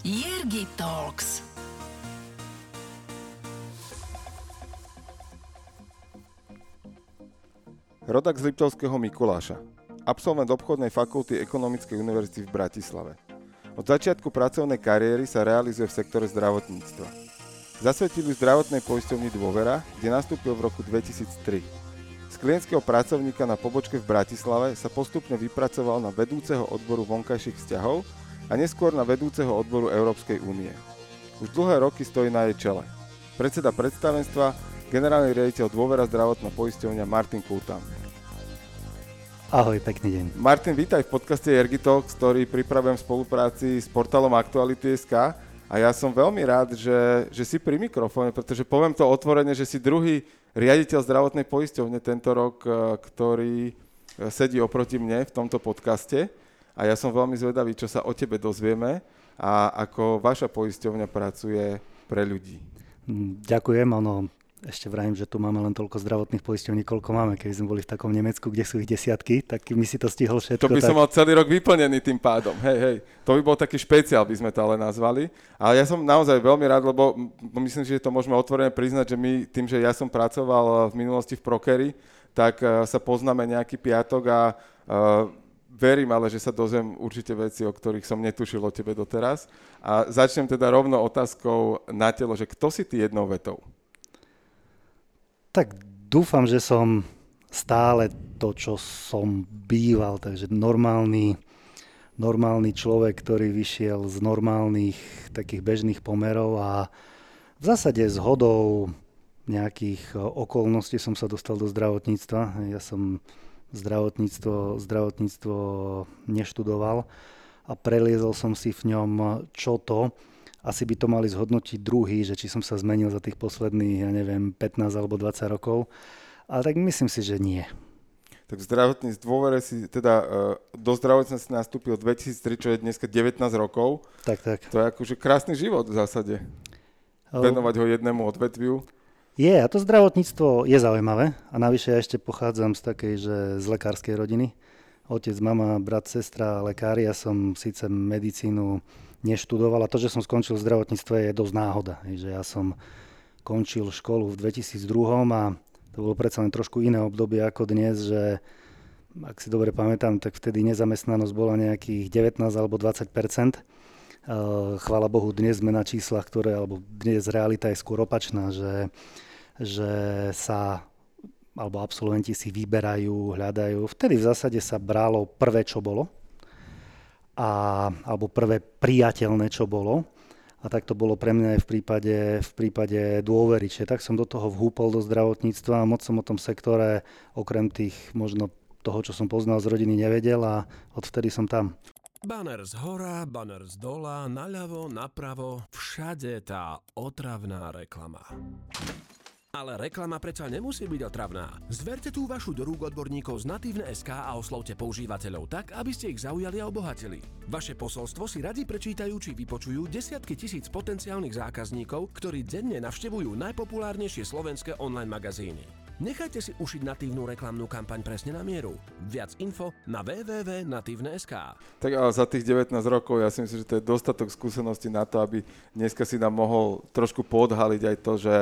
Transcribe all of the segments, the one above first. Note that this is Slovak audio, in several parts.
Jirgi Talks. Rodak z Liptovského Mikuláša. Absolvent obchodnej fakulty Ekonomickej univerzity v Bratislave. Od začiatku pracovnej kariéry sa realizuje v sektore zdravotníctva. Zasvetil ju zdravotnej poisťovni Dôvera, kde nastúpil v roku 2003. Z klientského pracovníka na pobočke v Bratislave sa postupne vypracoval na vedúceho odboru vonkajších vzťahov a neskôr na vedúceho odboru Európskej únie. Už dlhé roky stojí na jej čele. Predseda predstavenstva, generálny riaditeľ Dôvera zdravotná poisťovňa Martin Kultán. Ahoj, pekný deň. Martin, vítaj v podcaste Ergitalk, ktorý pripravujem v spolupráci s portálom Aktuality.sk a ja som veľmi rád, že, že si pri mikrofóne, pretože poviem to otvorene, že si druhý riaditeľ zdravotnej poisťovne tento rok, eh, ktorý eh, sedí oproti mne v tomto podcaste a ja som veľmi zvedavý, čo sa o tebe dozvieme a ako vaša poisťovňa pracuje pre ľudí. Ďakujem, ono ešte vrajím, že tu máme len toľko zdravotných poisťovní, koľko máme. Keby sme boli v takom Nemecku, kde sú ich desiatky, tak my si to stihol všetko. To by tak... som mal celý rok vyplnený tým pádom. Hej, hej. To by bol taký špeciál, by sme to ale nazvali. Ale ja som naozaj veľmi rád, lebo myslím, že to môžeme otvorene priznať, že my tým, že ja som pracoval v minulosti v Prokery, tak eh, sa poznáme nejaký piatok a uh, verím ale, že sa dozviem určite veci, o ktorých som netušil o tebe doteraz. A začnem teda rovno otázkou na telo, že kto si ty jednou vetou? Tak dúfam, že som stále to, čo som býval, takže normálny, normálny človek, ktorý vyšiel z normálnych takých bežných pomerov a v zásade s hodou nejakých okolností som sa dostal do zdravotníctva. Ja som zdravotníctvo, zdravotníctvo neštudoval a preliezol som si v ňom čo to, asi by to mali zhodnotiť druhý, že či som sa zmenil za tých posledných, ja neviem, 15 alebo 20 rokov. Ale tak myslím si, že nie. Tak v zdravotní dôvere si, teda uh, do zdravotníctva si nastúpil 2003, čo je dneska 19 rokov. Tak, tak. To je akože krásny život v zásade. Venovať ho jednému odvetviu. Je, a to zdravotníctvo je zaujímavé. A navyše ja ešte pochádzam z takej, že z lekárskej rodiny. Otec, mama, brat, sestra, lekári. Ja som síce medicínu neštudoval a to, že som skončil v zdravotníctve je dosť náhoda. Že ja som končil školu v 2002 a to bolo predsa len trošku iné obdobie ako dnes, že ak si dobre pamätám, tak vtedy nezamestnanosť bola nejakých 19 alebo 20% Chvála Bohu, dnes sme na číslach, ktoré, alebo dnes realita je skôr opačná, že, že sa alebo absolventi si vyberajú, hľadajú. Vtedy v zásade sa bralo prvé, čo bolo, a, alebo prvé priateľné, čo bolo. A tak to bolo pre mňa aj v prípade, v prípade dôvery. Čiže tak som do toho vhúpol do zdravotníctva a moc som o tom sektore, okrem tých možno toho, čo som poznal z rodiny, nevedel a odvtedy som tam. Banner z hora, banner z dola, naľavo, napravo, všade tá otravná reklama. Ale reklama predsa nemusí byť otravná. Zverte tú vašu do rúk odborníkov z Natívne.sk a oslovte používateľov tak, aby ste ich zaujali a obohatili. Vaše posolstvo si radi prečítajú či vypočujú desiatky tisíc potenciálnych zákazníkov, ktorí denne navštevujú najpopulárnejšie slovenské online magazíny. Nechajte si ušiť natívnu reklamnú kampaň presne na mieru. Viac info na www.natívne.sk Tak ale za tých 19 rokov ja si myslím, že to je dostatok skúseností na to, aby dneska si nám mohol trošku podhaliť aj to, že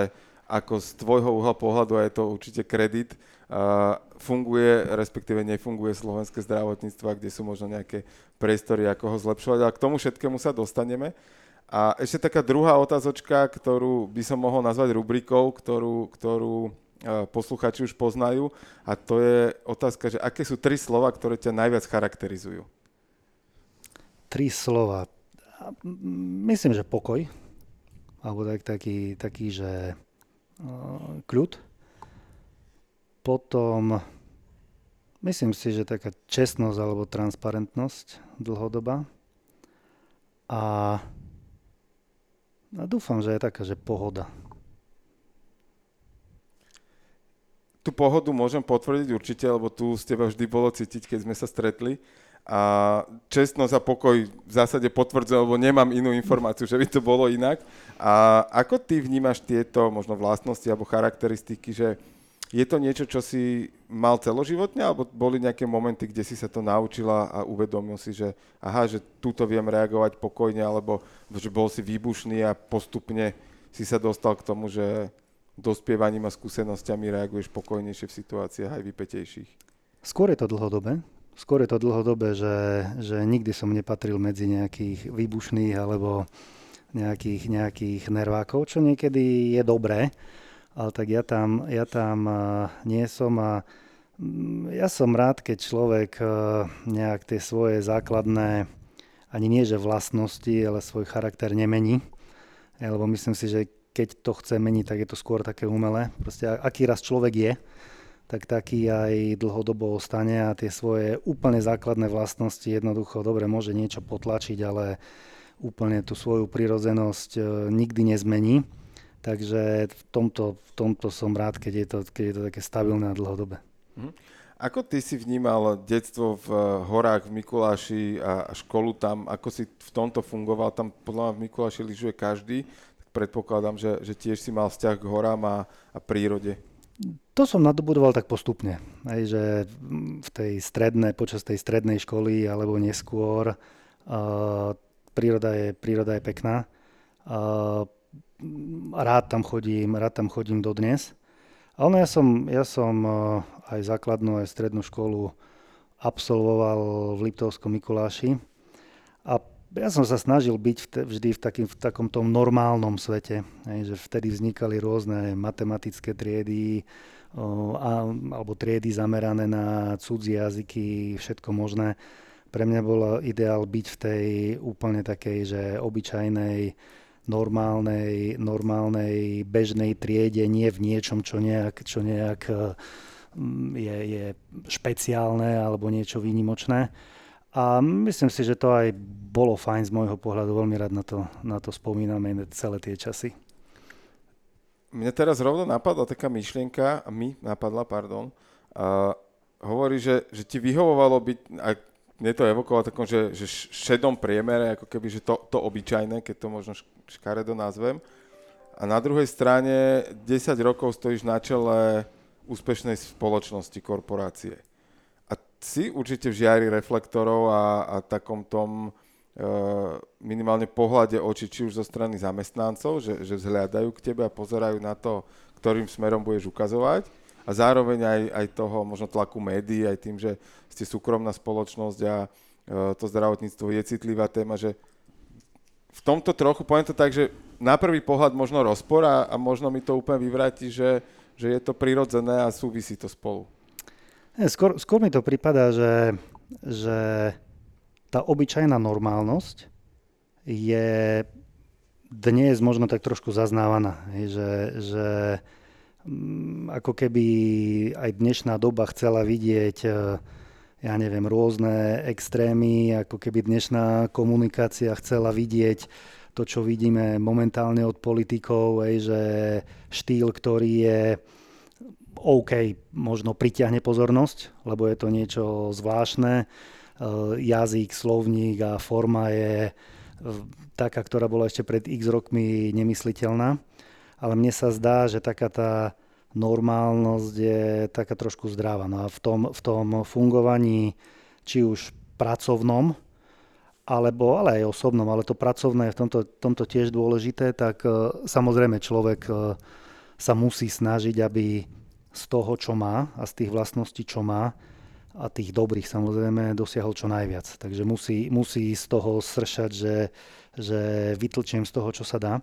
ako z tvojho uhla pohľadu, a je to určite kredit, uh, funguje, respektíve nefunguje slovenské zdravotníctvo, kde sú možno nejaké priestory, ako ho zlepšovať, ale k tomu všetkému sa dostaneme. A ešte taká druhá otázočka, ktorú by som mohol nazvať rubrikou, ktorú, ktorú posluchači už poznajú, a to je otázka, že aké sú tri slova, ktoré ťa najviac charakterizujú? Tri slova. Myslím, že pokoj. Alebo tak, taký, taký, že kľud. Potom myslím si, že taká čestnosť alebo transparentnosť dlhodoba. A, a dúfam, že je taká, že pohoda. Tú pohodu môžem potvrdiť určite, lebo tu z teba vždy bolo cítiť, keď sme sa stretli a čestnosť a pokoj v zásade potvrdzujem, lebo nemám inú informáciu, že by to bolo inak. A ako ty vnímaš tieto možno vlastnosti alebo charakteristiky, že Je to niečo, čo si mal celoživotne, alebo boli nejaké momenty, kde si sa to naučila a uvedomil si, že aha, že túto viem reagovať pokojne, alebo že bol si výbušný a postupne si sa dostal k tomu, že dospievaním a skúsenosťami reaguješ pokojnejšie v situáciách aj vypetejších? Skôr je to dlhodobé. Skôr je to dlhodobé, že, že nikdy som nepatril medzi nejakých výbušných alebo nejakých, nejakých nervákov, čo niekedy je dobré, ale tak ja tam, ja tam nie som a mm, ja som rád, keď človek nejak tie svoje základné, ani nie že vlastnosti, ale svoj charakter nemení. Lebo myslím si, že keď to chce meniť, tak je to skôr také umelé. Proste aký raz človek je, tak taký aj dlhodobo ostane a tie svoje úplne základné vlastnosti jednoducho dobre môže niečo potlačiť, ale úplne tú svoju prirodzenosť e, nikdy nezmení. Takže v tomto, v tomto som rád, keď je to, keď je to také stabilné a dlhodobé. Mhm. Ako ty si vnímal detstvo v e, horách v Mikuláši a školu tam? Ako si v tomto fungoval? Tam podľa mňa v Mikuláši lyžuje každý. Predpokladám, že, že tiež si mal vzťah k horám a, a prírode. To som nadobudoval tak postupne, aj, že v tej strednej, počas tej strednej školy alebo neskôr uh, príroda, je, príroda je pekná. Uh, rád tam chodím, rád tam chodím dodnes. Ale ja som, ja som uh, aj základnú, aj strednú školu absolvoval v Liptovskom Mikuláši a ja som sa snažil byť vždy v, takým, v takom tom normálnom svete, že vtedy vznikali rôzne matematické triedy alebo triedy zamerané na cudzie jazyky, všetko možné. Pre mňa bol ideál byť v tej úplne takej, že obyčajnej, normálnej, normálnej, bežnej triede, nie v niečom, čo nejak, čo nejak mm, je, je špeciálne alebo niečo výnimočné. A myslím si, že to aj bolo fajn z môjho pohľadu, veľmi rád na to, na to spomíname celé tie časy. Mne teraz rovno napadla taká myšlienka, a mi napadla, pardon, a hovorí, že, že ti vyhovovalo byť, a mne to evokovalo takom, že, že šedom priemere, ako keby, že to, to obyčajné, keď to možno škaredo nazvem. A na druhej strane 10 rokov stojíš na čele úspešnej spoločnosti, korporácie si určite v žiari reflektorov a, a takom tom e, minimálne pohľade oči, či už zo strany zamestnancov, že, že vzhľadajú k tebe a pozerajú na to, ktorým smerom budeš ukazovať a zároveň aj, aj toho možno tlaku médií, aj tým, že ste súkromná spoločnosť a e, to zdravotníctvo je citlivá téma, že v tomto trochu, poviem to tak, že na prvý pohľad možno rozpor a, a možno mi to úplne vyvráti, že, že je to prirodzené a súvisí to spolu. Skôr, skôr mi to prípada, že, že tá obyčajná normálnosť je dnes možno tak trošku zaznávaná. Že, že mm, ako keby aj dnešná doba chcela vidieť e, ja neviem, rôzne extrémy, ako keby dnešná komunikácia chcela vidieť to, čo vidíme momentálne od politikov, že štýl, ktorý je OK, možno pritiahne pozornosť, lebo je to niečo zvláštne. E, jazyk, slovník a forma je e, taká, ktorá bola ešte pred x rokmi nemysliteľná. Ale mne sa zdá, že taká tá normálnosť je taká trošku zdravá. No a v tom, v tom fungovaní, či už pracovnom, alebo ale aj osobnom, ale to pracovné je v tomto, tomto tiež dôležité, tak e, samozrejme človek sa musí snažiť, aby z toho, čo má a z tých vlastností, čo má a tých dobrých samozrejme dosiahol čo najviac. Takže musí, musí z toho sršať, že, že vytlčiem z toho, čo sa dá,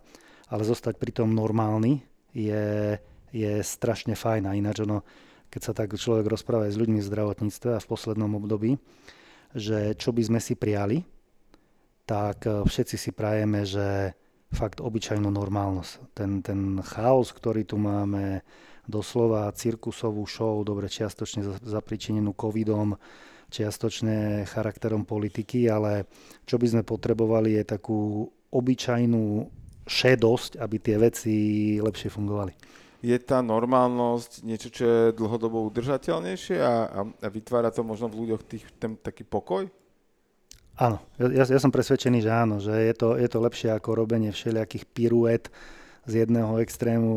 ale zostať pri tom normálny je, je strašne fajn. A ináč ono, keď sa tak človek rozpráva aj s ľuďmi v zdravotníctve a v poslednom období, že čo by sme si prijali, tak eh, všetci si prajeme, že fakt obyčajnú normálnosť. Ten, ten chaos, ktorý tu máme, doslova cirkusovú show, dobre čiastočne zapričinenú covidom, čiastočne charakterom politiky, ale čo by sme potrebovali je takú obyčajnú šedosť, aby tie veci lepšie fungovali. Je tá normálnosť niečo, čo je dlhodobo udržateľnejšie a, a, a vytvára to možno v ľuďoch tých, ten taký pokoj? Áno, ja, ja som presvedčený, že áno, že je to, je to lepšie ako robenie všelijakých piruet, z jedného extrému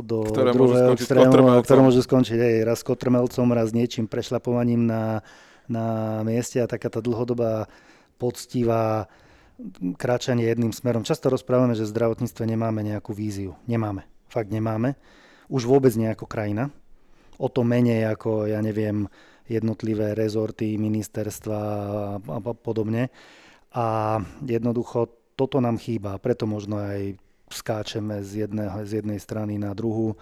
do Ktoré druhého môžu extrému, ktoré môžu skončiť aj raz kotrmelcom, raz niečím prešlapovaním na, na mieste a taká tá dlhodobá poctivá kráčanie jedným smerom. Často rozprávame, že v zdravotníctve nemáme nejakú víziu. Nemáme. Fakt nemáme. Už vôbec nie ako krajina. O to menej ako, ja neviem, jednotlivé rezorty, ministerstva a podobne. A jednoducho toto nám chýba. Preto možno aj skáčeme z, jedného, z jednej strany na druhú.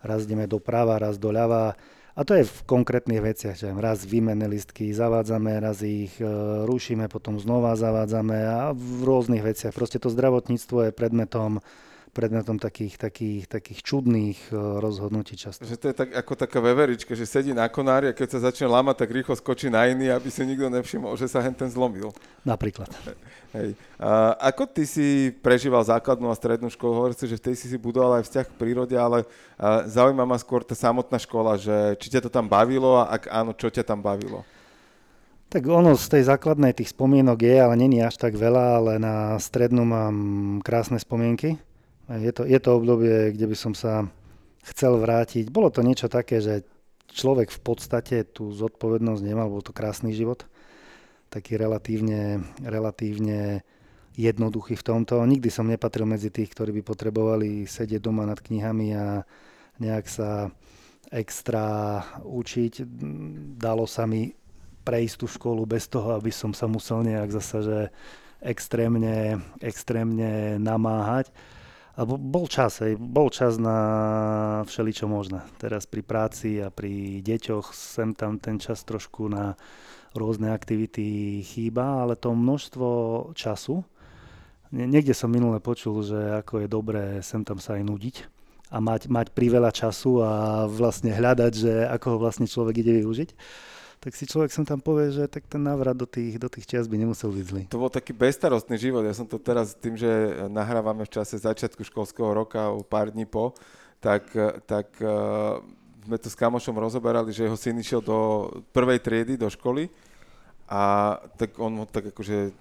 Raz ideme doprava, raz doľava a to je v konkrétnych veciach, že raz výmenné listky zavádzame, raz ich e, rušíme, potom znova zavádzame a v rôznych veciach. Proste to zdravotníctvo je predmetom predmetom takých, takých, takých čudných e, rozhodnutí často. Že to je tak, ako taká veverička, že sedí na konári a keď sa začne lamať, tak rýchlo skočí na iný, aby si nikto nevšimol, že sa hen ten zlomil. Napríklad. Hej. A ako ty si prežíval základnú a strednú školu? Hovorí že v tej si si budoval aj vzťah k prírode, ale zaujíma ma skôr tá samotná škola, že či ťa to tam bavilo a ak áno, čo ťa tam bavilo? Tak ono z tej základnej tých spomienok je, ale není až tak veľa, ale na strednú mám krásne spomienky. Je to, je to obdobie, kde by som sa chcel vrátiť. Bolo to niečo také, že človek v podstate tú zodpovednosť nemal, bol to krásny život. Taký relatívne, relatívne jednoduchý v tomto. Nikdy som nepatril medzi tých, ktorí by potrebovali sedieť doma nad knihami a nejak sa extra učiť. Dalo sa mi prejsť tú školu bez toho, aby som sa musel nejak zase že extrémne, extrémne namáhať. A bol čas, hej, bol čas na všeličo možné. Teraz pri práci a pri deťoch sem tam ten čas trošku na rôzne aktivity chýba, ale to množstvo času, niekde som minule počul, že ako je dobré sem tam sa aj nudiť a mať, mať priveľa času a vlastne hľadať, že ako ho vlastne človek ide využiť tak si človek som tam povie, že tak ten návrat do tých, do tých čias by nemusel byť zlý. To bol taký bestarostný život. Ja som to teraz tým, že nahrávame v čase začiatku školského roka o pár dní po, tak, tak uh, sme to s kamošom rozoberali, že jeho syn išiel do prvej triedy, do školy a tak on ho tak akože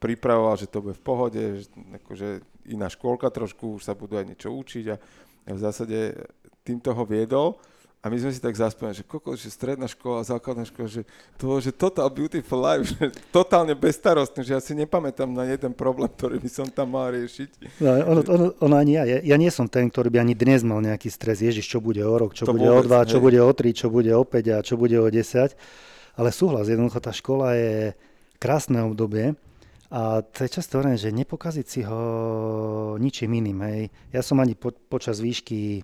pripravoval, že to bude v pohode, že akože iná škôlka trošku, už sa budú aj niečo učiť a v zásade týmto ho viedol a my sme si tak zaspomínali, že koko, že stredná škola, základná škola, že to, že total beautiful life, že totálne bezstarostný, že ja si nepamätám na jeden problém, ktorý by som tam mal riešiť. No, ono, ono, ono ani ja, ja, nie som ten, ktorý by ani dnes mal nejaký stres, ježiš, čo bude o rok, čo to bude vôbec, o dva, čo hej. bude o tri, čo bude o 5 a čo bude o 10. Ale súhlas, jednoducho tá škola je krásne obdobie, a to je často hovorím, že nepokaziť si ho ničím iným. Hej. Ja som ani po, počas výšky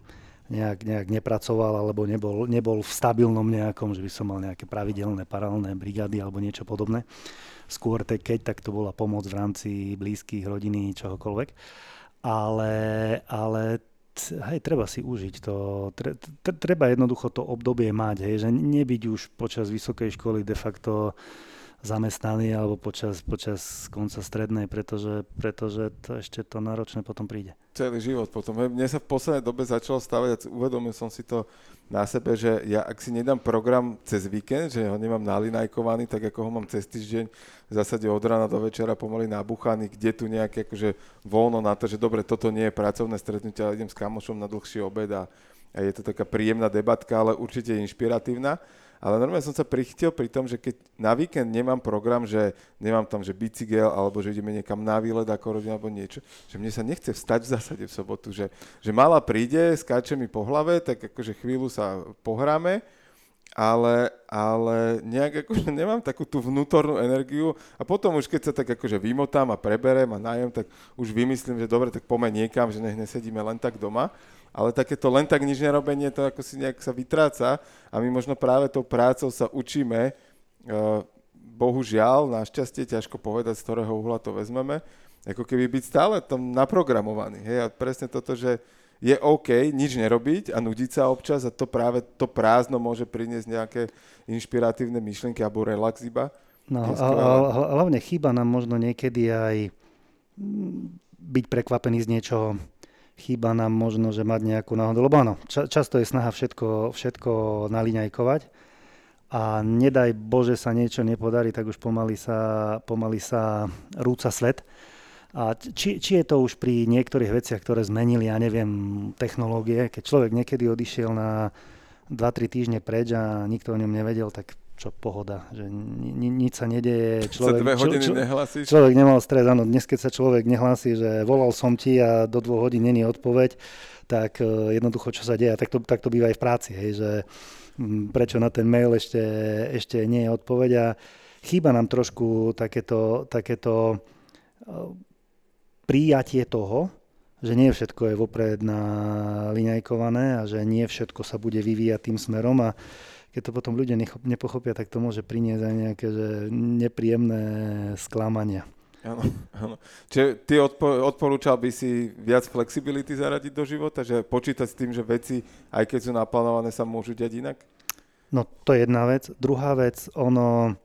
nejak, nejak nepracoval alebo nebol, nebol v stabilnom nejakom, že by som mal nejaké pravidelné paralelné brigády alebo niečo podobné. Skôr te, keď, tak to bola pomoc v rámci blízkych, rodiny, čohokoľvek. Ale, ale hej, treba si užiť to, tre, treba jednoducho to obdobie mať, hej, že nebyť už počas vysokej školy de facto zamestnaný alebo počas, počas konca strednej, pretože, pretože to ešte to náročné potom príde. Celý život potom. Mne sa v poslednej dobe začalo stavať, uvedomil som si to na sebe, že ja ak si nedám program cez víkend, že ho nemám nalinajkovaný, tak ako ho mám cez týždeň, v zásade od rána do večera pomaly nabuchaný, kde tu nejaké akože voľno na to, že dobre, toto nie je pracovné stretnutie, ale idem s kamošom na dlhší obed a, a je to taká príjemná debatka, ale určite inšpiratívna ale normálne som sa prichytil pri tom, že keď na víkend nemám program, že nemám tam, že bicykel, alebo že ideme niekam na výlet ako rodina, alebo niečo, že mne sa nechce vstať v zásade v sobotu, že, že mala príde, skáče mi po hlave, tak akože chvíľu sa pohráme, ale, ale nejak akože nemám takú tú vnútornú energiu a potom už keď sa tak akože vymotám a preberem a najem, tak už vymyslím, že dobre, tak poďme niekam, že nech nesedíme len tak doma ale takéto len tak nič nerobenie, to ako si nejak sa vytráca a my možno práve tou prácou sa učíme, uh, bohužiaľ, našťastie, ťažko povedať, z ktorého uhla to vezmeme, ako keby byť stále tam naprogramovaný. Hej? A presne toto, že je OK nič nerobiť a nudiť sa občas a to práve to prázdno môže priniesť nejaké inšpiratívne myšlienky alebo relax iba. No, a, a, hlavne chýba nám možno niekedy aj byť prekvapený z niečoho, chýba nám možno, že mať nejakú náhodu, lebo áno, ča, často je snaha všetko, všetko naliňajkovať a nedaj Bože sa niečo nepodarí, tak už pomaly sa, pomaly sa rúca svet. A či, či je to už pri niektorých veciach, ktoré zmenili, ja neviem, technológie, keď človek niekedy odišiel na 2-3 týždne preč a nikto o ňom nevedel, tak čo pohoda, že ni, nič sa nedeje. Človek, sa dve hodiny čo, nehlasíš? Človek nemal stres, áno, dnes keď sa človek nehlasí, že volal som ti a do dvoch hodín není odpoveď, tak uh, jednoducho čo sa deje, tak to, tak to býva aj v práci, hej, že prečo na ten mail ešte, ešte nie je odpoveď a chýba nám trošku takéto, takéto uh, prijatie toho, že nie všetko je vopred naliňajkované a že nie všetko sa bude vyvíjať tým smerom a keď to potom ľudia nepochopia, tak to môže priniesť aj nejaké že nepríjemné sklamania. Áno, áno. Čiže ty odpo- odporúčal by si viac flexibility zaradiť do života, že počítať s tým, že veci, aj keď sú naplánované, sa môžu diať inak? No to je jedna vec. Druhá vec, ono.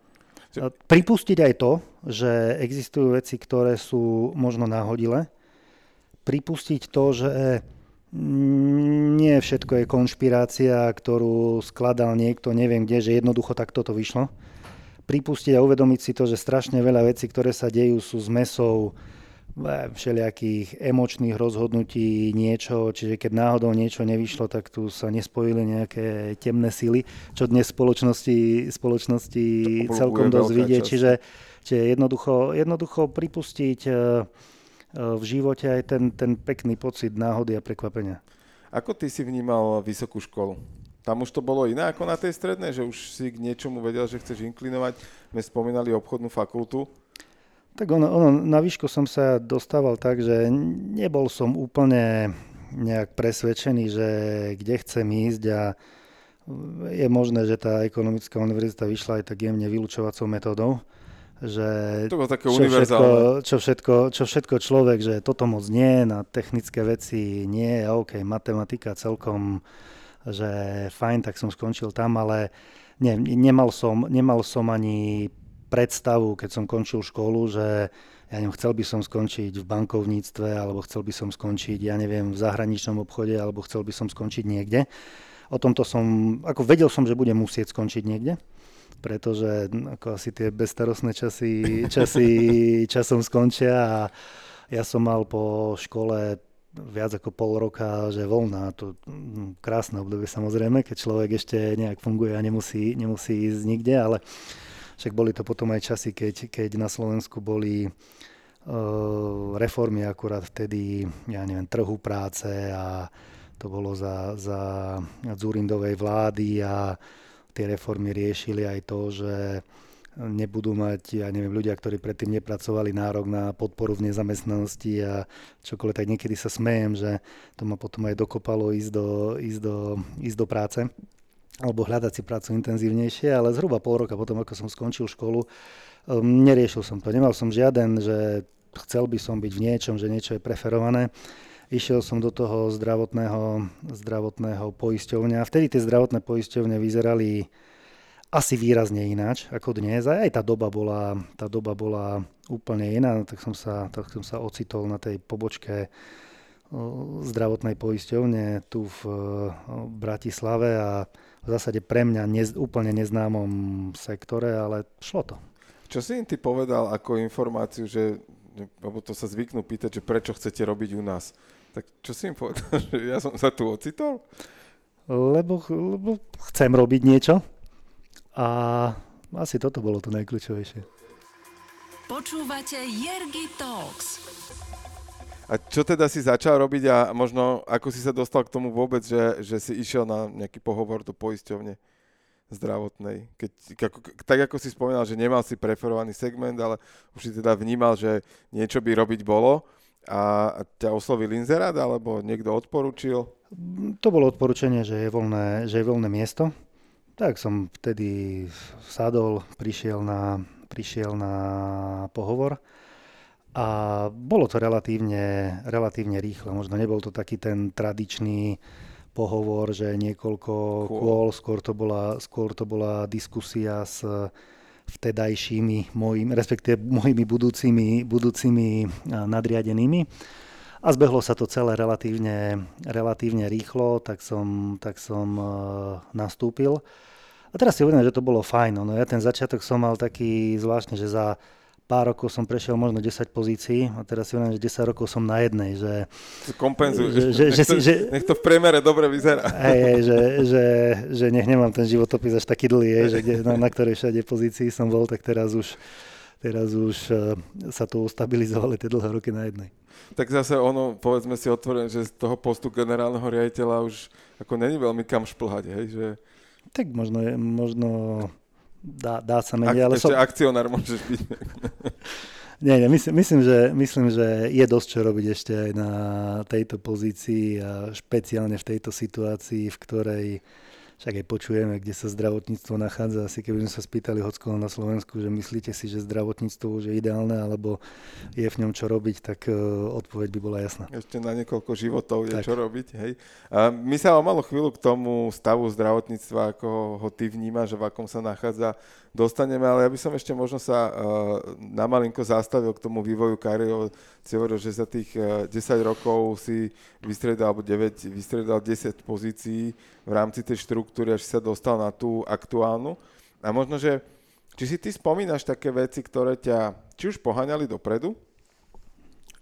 Pripustiť aj to, že existujú veci, ktoré sú možno náhodile. Pripustiť to, že nie všetko je konšpirácia, ktorú skladal niekto, neviem kde, že jednoducho takto to vyšlo pripustiť a uvedomiť si to, že strašne veľa vecí, ktoré sa dejú, sú zmesou eh, všelijakých emočných rozhodnutí, niečo, čiže keď náhodou niečo nevyšlo, tak tu sa nespojili nejaké temné sily, čo dnes spoločnosti, spoločnosti celkom dosť vidie. Čiže, čiže jednoducho, jednoducho pripustiť eh, eh, v živote aj ten, ten pekný pocit náhody a prekvapenia. Ako ty si vnímal vysokú školu? Tam už to bolo iné ako na tej strednej, že už si k niečomu vedel, že chceš inklinovať. My spomínali obchodnú fakultu. Tak ono, ono, na výšku som sa dostával tak, že nebol som úplne nejak presvedčený, že kde chcem ísť a je možné, že tá ekonomická univerzita vyšla aj tak jemne vylúčovacou metodou že to také čo, všetko, čo, všetko, čo všetko človek, že toto moc nie, na technické veci nie, OK, matematika celkom že fajn, tak som skončil tam, ale nie, nemal, som, nemal som ani predstavu, keď som končil školu, že ja neviem, chcel by som skončiť v bankovníctve, alebo chcel by som skončiť, ja neviem, v zahraničnom obchode, alebo chcel by som skončiť niekde. O tomto som, ako vedel som, že budem musieť skončiť niekde, pretože ako asi tie bezstarostné časy, časy časom skončia a ja som mal po škole viac ako pol roka, že voľná, to hm, krásne obdobie samozrejme, keď človek ešte nejak funguje a nemusí, nemusí ísť nikde, ale však boli to potom aj časy, keď, keď na Slovensku boli uh, reformy akurát vtedy, ja neviem, trhu práce a to bolo za, za Zurindovej vlády a tie reformy riešili aj to, že nebudú mať, ja neviem, ľudia, ktorí predtým nepracovali nárok na podporu v nezamestnanosti a čokoľvek, tak niekedy sa smejem, že to ma potom aj dokopalo ísť do, ísť do, ísť do práce alebo hľadať si prácu intenzívnejšie, ale zhruba pol roka potom, ako som skončil školu, um, neriešil som to. Nemal som žiaden, že chcel by som byť v niečom, že niečo je preferované. Išiel som do toho zdravotného, zdravotného poisťovňa. Vtedy tie zdravotné poisťovne vyzerali asi výrazne ináč ako dnes. A aj tá doba bola, tá doba bola úplne iná, tak som sa, tak som sa ocitol na tej pobočke zdravotnej poisťovne tu v Bratislave a v zásade pre mňa nez, úplne neznámom sektore, ale šlo to. Čo si im ty povedal ako informáciu, že, lebo to sa zvyknú pýtať, že prečo chcete robiť u nás? Tak čo si im povedal, že ja som sa tu ocitol? Lebo, lebo chcem robiť niečo, a asi toto bolo to najkľúčovejšie. Počúvate Jergy Talks. A čo teda si začal robiť a možno ako si sa dostal k tomu vôbec, že, že si išiel na nejaký pohovor do poisťovne zdravotnej? Keď, ako, tak ako si spomínal, že nemal si preferovaný segment, ale už si teda vnímal, že niečo by robiť bolo a ťa oslovil inzerát alebo niekto odporučil? To bolo odporúčanie, že je voľné, že je voľné miesto tak som vtedy sadol, prišiel na, prišiel na pohovor a bolo to relatívne, relatívne rýchle. Možno nebol to taký ten tradičný pohovor, že niekoľko kôl, skôr to bola, skôr to bola diskusia s vtedajšími mojimi, respektíve mojimi budúcimi, budúcimi nadriadenými. A zbehlo sa to celé relatívne, relatívne rýchlo, tak som, tak som nastúpil. A teraz si uvedomím, že to bolo fajn. No ja ten začiatok som mal taký zvláštny, že za pár rokov som prešiel možno 10 pozícií a teraz si hovorím, že 10 rokov som na jednej. Že, Kompenzuj, že, že, nech, že, to, že, nech to v priemere dobre vyzerá. Hej, hej, že, že, že nech nemám ten životopis až taký dlhý, hej, že kde, na, na ktorej všade pozícii som bol, tak teraz už, teraz už uh, sa to ustabilizovali tie dlhé roky na jednej. Tak zase ono, povedzme si otvorené, že z toho postu generálneho riaditeľa už ako není veľmi kam šplhať, hej, že... Tak možno, možno dá, dá sa menej, Ak, ale ešte som... akcionár môžeš byť. Nie, nie myslím, myslím, že, myslím, že je dosť čo robiť ešte aj na tejto pozícii a špeciálne v tejto situácii, v ktorej však aj počujeme, kde sa zdravotníctvo nachádza. Asi keby sme sa spýtali hockoho na Slovensku, že myslíte si, že zdravotníctvo už je ideálne, alebo je v ňom čo robiť, tak uh, odpoveď by bola jasná. Ešte na niekoľko životov je tak. čo robiť. Hej. A my sa o malú chvíľu k tomu stavu zdravotníctva, ako ho ty vnímaš, v akom sa nachádza, dostaneme, ale ja by som ešte možno sa uh, na malinko zastavil k tomu vývoju kariéry. Si hovoril, že za tých uh, 10 rokov si vystredal, alebo 9, vystredal 10 pozícií v rámci tej štruktúry, až si sa dostal na tú aktuálnu. A možno, že či si ty spomínaš také veci, ktoré ťa či už poháňali dopredu,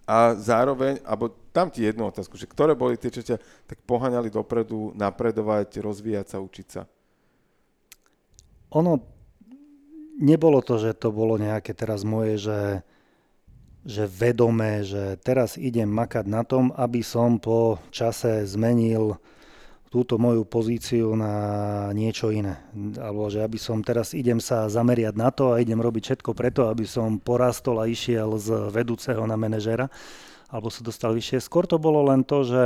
a zároveň, alebo tam ti jednu otázku, že ktoré boli tie, čo ťa tak poháňali dopredu, napredovať, rozvíjať sa, učiť sa? Ono, nebolo to, že to bolo nejaké teraz moje, že, že vedomé, že teraz idem makať na tom, aby som po čase zmenil túto moju pozíciu na niečo iné. Alebo že aby som teraz idem sa zameriať na to a idem robiť všetko preto, aby som porastol a išiel z vedúceho na manažera alebo sa dostal vyššie. Skôr to bolo len to, že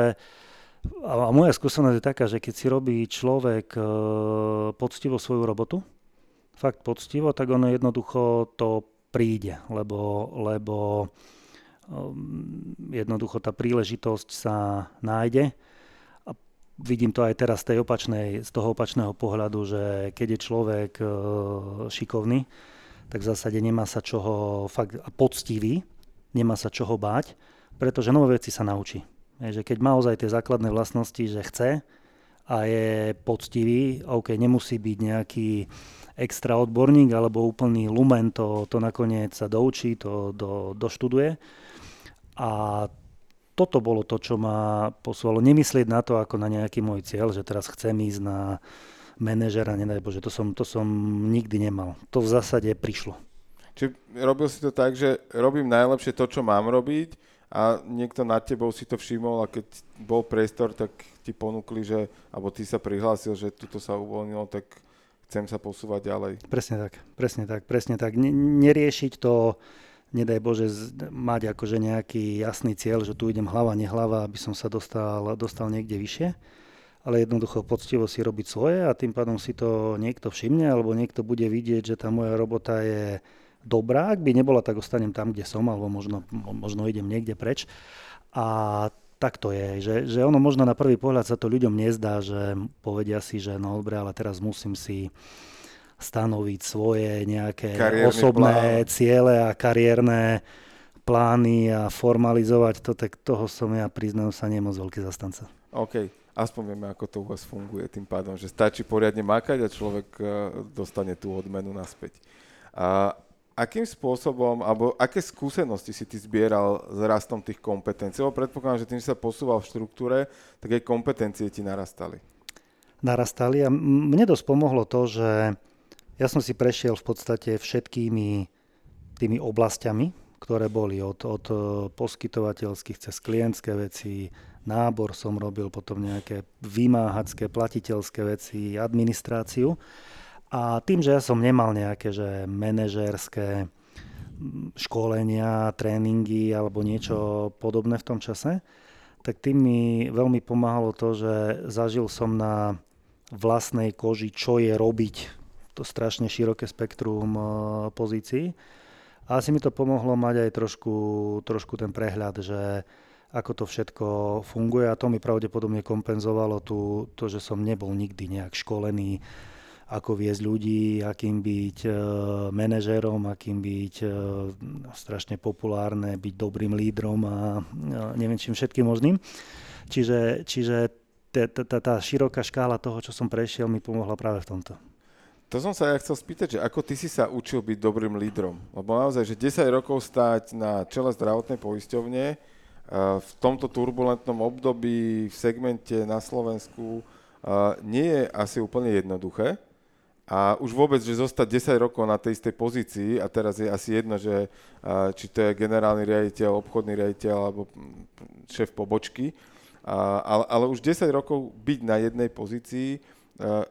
a moja skúsenosť je taká, že keď si robí človek e, poctivo svoju robotu, fakt poctivo, tak ono jednoducho to príde, lebo, lebo um, jednoducho tá príležitosť sa nájde vidím to aj teraz z, tej opačnej, z toho opačného pohľadu, že keď je človek e, šikovný, tak v zásade nemá sa čoho, fakt a poctivý, nemá sa čoho báť, pretože nové veci sa naučí. Je, že keď má ozaj tie základné vlastnosti, že chce a je poctivý, OK, nemusí byť nejaký extra odborník alebo úplný lumen, to, to nakoniec sa doučí, to do, doštuduje. A toto bolo to, čo ma posúvalo. Nemyslieť na to ako na nejaký môj cieľ, že teraz chcem ísť na manažera, nedaj Bože, to som, to som nikdy nemal. To v zásade prišlo. Čiže robil si to tak, že robím najlepšie to, čo mám robiť a niekto nad tebou si to všimol a keď bol priestor, tak ti ponúkli, že, alebo ty sa prihlásil, že tuto sa uvoľnilo, tak chcem sa posúvať ďalej. Presne tak, presne tak, presne tak. neriešiť to nedaj Bože mať akože nejaký jasný cieľ, že tu idem hlava, nehlava, aby som sa dostal, dostal niekde vyššie, ale jednoducho poctivo si robiť svoje a tým pádom si to niekto všimne alebo niekto bude vidieť, že tá moja robota je dobrá, ak by nebola, tak ostanem tam, kde som, alebo možno, možno idem niekde preč. A tak to je, že, že ono možno na prvý pohľad sa to ľuďom nezdá, že povedia si, že no dobre, ale teraz musím si stanoviť svoje nejaké Kariérny osobné plán. ciele a kariérne plány a formalizovať to, tak toho som ja priznám sa nemoc veľký zastanca. OK, aspoň vieme, ako to u vás funguje tým pádom, že stačí poriadne makať a človek e, dostane tú odmenu naspäť. A akým spôsobom, alebo aké skúsenosti si ty zbieral s rastom tých kompetencií? Lebo predpokladám, že tým, že sa posúval v štruktúre, tak aj kompetencie ti narastali. Narastali a mne dosť pomohlo to, že ja som si prešiel v podstate všetkými tými oblastiami, ktoré boli od, od e, poskytovateľských cez klientské veci, nábor som robil, potom nejaké vymáhacké, platiteľské veci, administráciu. A tým, že ja som nemal nejaké že manažérske školenia, tréningy alebo niečo podobné v tom čase, tak tým mi veľmi pomáhalo to, že zažil som na vlastnej koži, čo je robiť to strašne široké spektrum eh, pozícií. A asi mi to pomohlo mať aj trošku, trošku ten prehľad, že ako to všetko funguje a to mi pravdepodobne kompenzovalo tú, to, že som nebol nikdy nejak školený, ako viesť ľudí, akým byť e, manažérom, akým byť e, strašne populárne, byť dobrým lídrom a e, neviem čím všetkým možným. Čiže, čiže tá, široká škála toho, čo som prešiel, mi pomohla práve v tomto. To som sa ja chcel spýtať, že ako ty si sa učil byť dobrým lídrom? Lebo naozaj, že 10 rokov stáť na čele zdravotnej poisťovne eh, v tomto turbulentnom období v segmente na Slovensku eh, nie je asi úplne jednoduché. A už vôbec, že zostať 10 rokov na tej istej pozícii a teraz je asi jedno, že či to je generálny riaditeľ, obchodný riaditeľ alebo šéf pobočky, ale, ale už 10 rokov byť na jednej pozícii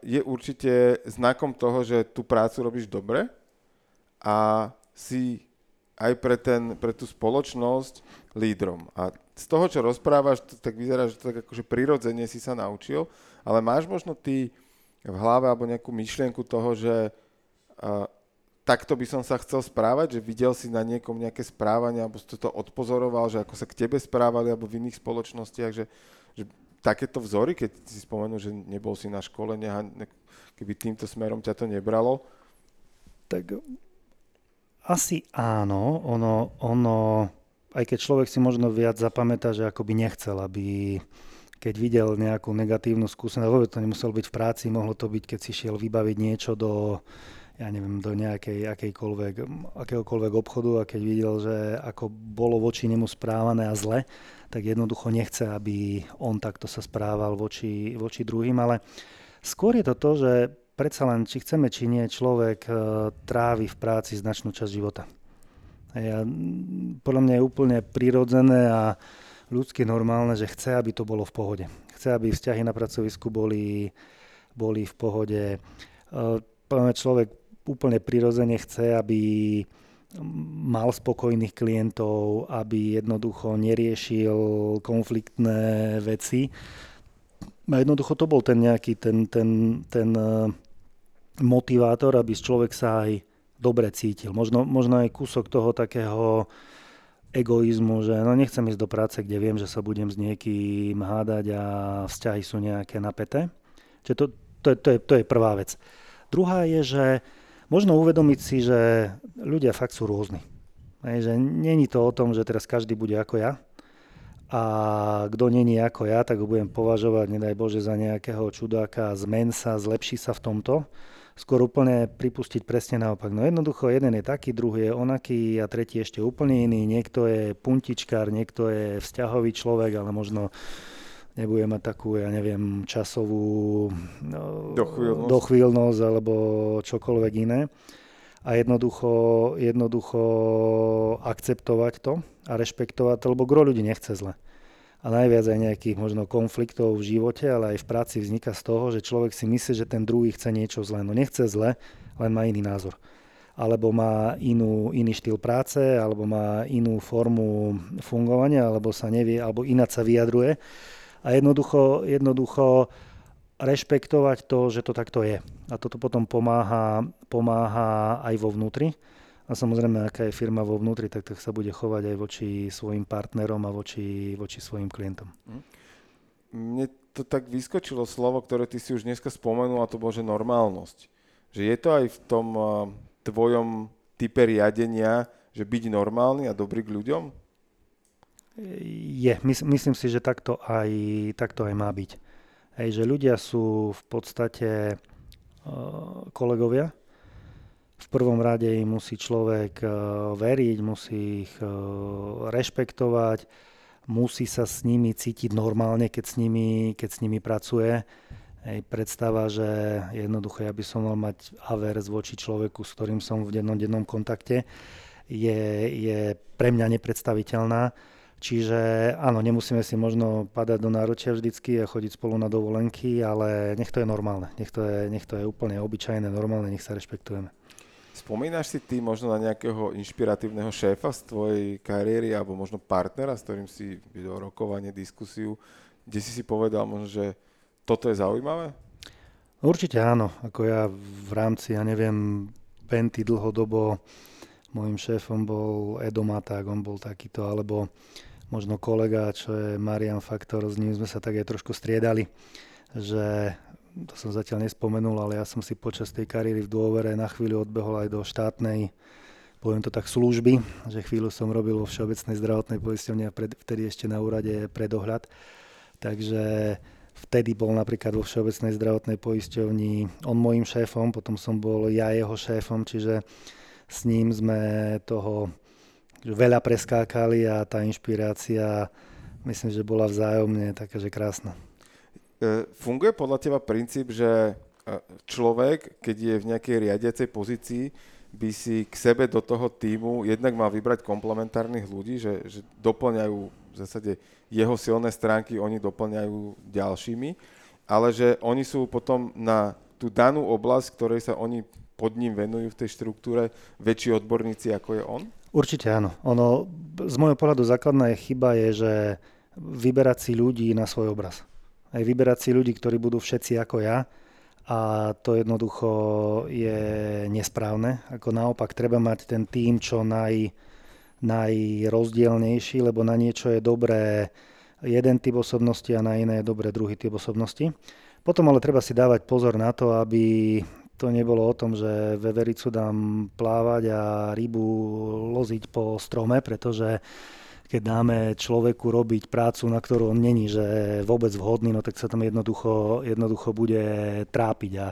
je určite znakom toho, že tú prácu robíš dobre a si aj pre, ten, pre tú spoločnosť lídrom. A z toho, čo rozprávaš, tak vyzerá, že to tak akože prirodzene si sa naučil, ale máš možno ty v hlave alebo nejakú myšlienku toho, že uh, takto by som sa chcel správať, že videl si na niekom nejaké správanie, alebo si to odpozoroval, že ako sa k tebe správali, alebo v iných spoločnostiach, že, že takéto vzory, keď si spomenul, že nebol si na školeniach a keby týmto smerom ťa to nebralo? Tak asi áno, ono, ono, aj keď človek si možno viac zapamätá, že ako by nechcel, aby keď videl nejakú negatívnu skúsenosť, vôbec to nemuselo byť v práci, mohlo to byť, keď si šiel vybaviť niečo do, ja neviem, do nejakej, akejkoľvek, akéhokoľvek obchodu a keď videl, že ako bolo voči nemu správané a zle, tak jednoducho nechce, aby on takto sa správal voči, voči druhým, ale skôr je to to, že predsa len, či chceme, či nie, človek e, trávi v práci značnú časť života. Ja, podľa mňa je úplne prirodzené a ľudsky normálne, že chce, aby to bolo v pohode. Chce, aby vzťahy na pracovisku boli, boli v pohode. E, mňa človek úplne prirodzene chce, aby mal spokojných klientov, aby jednoducho neriešil konfliktné veci. A jednoducho to bol ten nejaký ten, ten, ten eh, motivátor, aby človek sa aj dobre cítil. Možno, možno aj kúsok toho takého egoizmu, že no nechcem ísť do práce, kde viem, že sa budem s niekým hádať a vzťahy sú nejaké napäté. Čiže to, to, to, je, to je prvá vec. Druhá je, že možno uvedomiť si, že ľudia fakt sú rôzni. Hej, že není to o tom, že teraz každý bude ako ja a kto není ako ja, tak ho budem považovať, nedaj Bože, za nejakého čudáka, zmen sa, zlepší sa v tomto. Skôr úplne pripustiť presne naopak. No jednoducho, jeden je taký, druhý je onaký a tretí ešte úplne iný. Niekto je puntičkár, niekto je vzťahový človek, ale možno nebude mať takú, ja neviem, časovú no, dochvíľnosť. dochvíľnosť alebo čokoľvek iné. A jednoducho, jednoducho akceptovať to a rešpektovať to, lebo gro ľudí nechce zle. A najviac aj nejakých možno konfliktov v živote, ale aj v práci vzniká z toho, že človek si myslí, že ten druhý chce niečo zle. No nechce zle, len má iný názor alebo má inú, iný štýl práce, alebo má inú formu fungovania, alebo sa nevie, alebo ináč sa vyjadruje a jednoducho, jednoducho rešpektovať to, že to takto je. A toto potom pomáha, pomáha aj vo vnútri. A samozrejme, aká je firma vo vnútri, tak, tak sa bude chovať aj voči svojim partnerom a voči, voči svojim klientom. Mhm. Mne to tak vyskočilo slovo, ktoré ty si už dneska spomenul, a to bolo, že normálnosť. Že je to aj v tom tvojom type riadenia, že byť normálny a dobrý k ľuďom? Je, mys- myslím si, že takto aj, takto aj má byť. Hej, že ľudia sú v podstate kolegovia. V prvom rade im musí človek uh, veriť, musí ich uh, rešpektovať, musí sa s nimi cítiť normálne, keď s nimi, keď s nimi pracuje. Hej, predstava, že jednoducho ja by som mal mať avers voči človeku, s ktorým som v dennom, dennom kontakte, je, je pre mňa nepredstaviteľná Čiže áno, nemusíme si možno padať do náručia vždycky a chodiť spolu na dovolenky, ale nech to je normálne. Nech to je, nech to je úplne obyčajné, normálne, nech sa rešpektujeme. Spomínaš si ty možno na nejakého inšpiratívneho šéfa z tvojej kariéry alebo možno partnera, s ktorým si videl rokovanie, diskusiu, kde si si povedal možno, že toto je zaujímavé? Určite áno. Ako ja v rámci, ja neviem, Penty dlhodobo môjim šéfom bol Edo Maták, on bol takýto, alebo možno kolega, čo je Marian Faktor, s ním sme sa tak aj trošku striedali, že to som zatiaľ nespomenul, ale ja som si počas tej kariéry v dôvere na chvíľu odbehol aj do štátnej, poviem to tak, služby, že chvíľu som robil vo Všeobecnej zdravotnej poisťovni a vtedy ešte na úrade predohľad. Takže Vtedy bol napríklad vo Všeobecnej zdravotnej poisťovni on môjim šéfom, potom som bol ja jeho šéfom, čiže s ním sme toho veľa preskákali a tá inšpirácia myslím, že bola vzájomne taká, že krásna. E, funguje podľa teba princíp, že e, človek, keď je v nejakej riadiacej pozícii, by si k sebe do toho týmu jednak mal vybrať komplementárnych ľudí, že, že doplňajú v zásade jeho silné stránky, oni doplňajú ďalšími, ale že oni sú potom na tú danú oblasť, ktorej sa oni pod ním venujú v tej štruktúre, väčší odborníci ako je on? Určite áno. Ono, z môjho pohľadu základná je chyba je, že vyberať si ľudí na svoj obraz. Aj vyberať si ľudí, ktorí budú všetci ako ja, a to jednoducho je nesprávne. Ako naopak treba mať ten tým čo naj, najrozdielnejší, lebo na niečo je dobré jeden typ osobnosti a na iné je dobré druhý typ osobnosti. Potom ale treba si dávať pozor na to, aby to nebolo o tom, že vevericu dám plávať a rybu loziť po strome, pretože keď dáme človeku robiť prácu, na ktorú on není, že vôbec vhodný, no tak sa tam jednoducho, jednoducho bude trápiť. A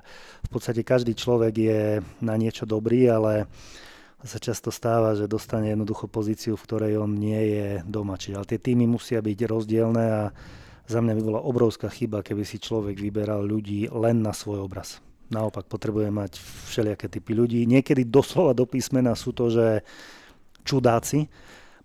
v podstate každý človek je na niečo dobrý, ale sa často stáva, že dostane jednoducho pozíciu, v ktorej on nie je doma. Čiže, ale tie týmy musia byť rozdielne a za mňa by bola obrovská chyba, keby si človek vyberal ľudí len na svoj obraz. Naopak potrebuje mať všelijaké typy ľudí. Niekedy doslova do písmena sú to, že čudáci,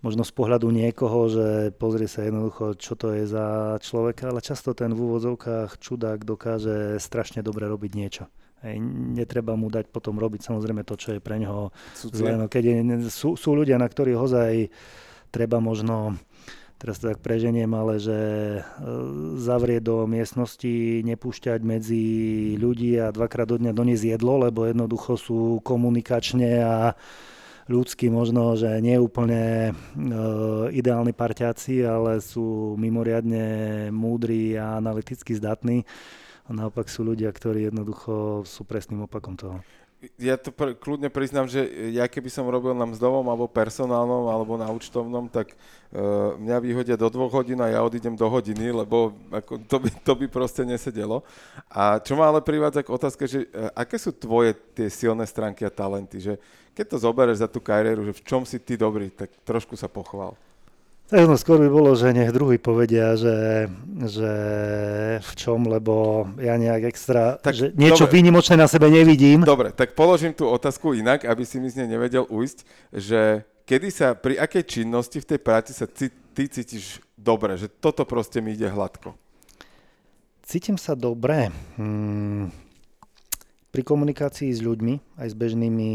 možno z pohľadu niekoho, že pozrie sa jednoducho, čo to je za človeka, ale často ten v úvodzovkách čudák dokáže strašne dobre robiť niečo. Hej, netreba mu dať potom robiť samozrejme to, čo je pre neho zlé. No, keď je, sú, sú ľudia, na ktorých hozaj treba možno teraz to tak preženiem, ale že e, zavrieť do miestnosti, nepúšťať medzi ľudí a dvakrát do dňa doniesť jedlo, lebo jednoducho sú komunikačne a ľudsky možno, že nie úplne e, ideálni parťáci, ale sú mimoriadne múdri a analyticky zdatní. A naopak sú ľudia, ktorí jednoducho sú presným opakom toho ja to pr- kľudne priznám, že ja keby som robil na mzdovom alebo personálnom alebo na účtovnom, tak uh, mňa vyhodia do dvoch hodín a ja odídem do hodiny, lebo ako, to, by, to by proste nesedelo. A čo ma ale privádza k otázke, že uh, aké sú tvoje tie silné stránky a talenty, že keď to zoberieš za tú kariéru, že v čom si ty dobrý, tak trošku sa pochval. Tak no, skôr by bolo, že nech druhý povedia, že, že v čom, lebo ja nejak extra, tak, že niečo dobre. výnimočné na sebe nevidím. Dobre, tak položím tú otázku inak, aby si mi z nej nevedel ujsť, že kedy sa, pri akej činnosti v tej práci sa ty, ty cítiš dobre, že toto proste mi ide hladko? Cítim sa dobre. Hmm, pri komunikácii s ľuďmi, aj s bežnými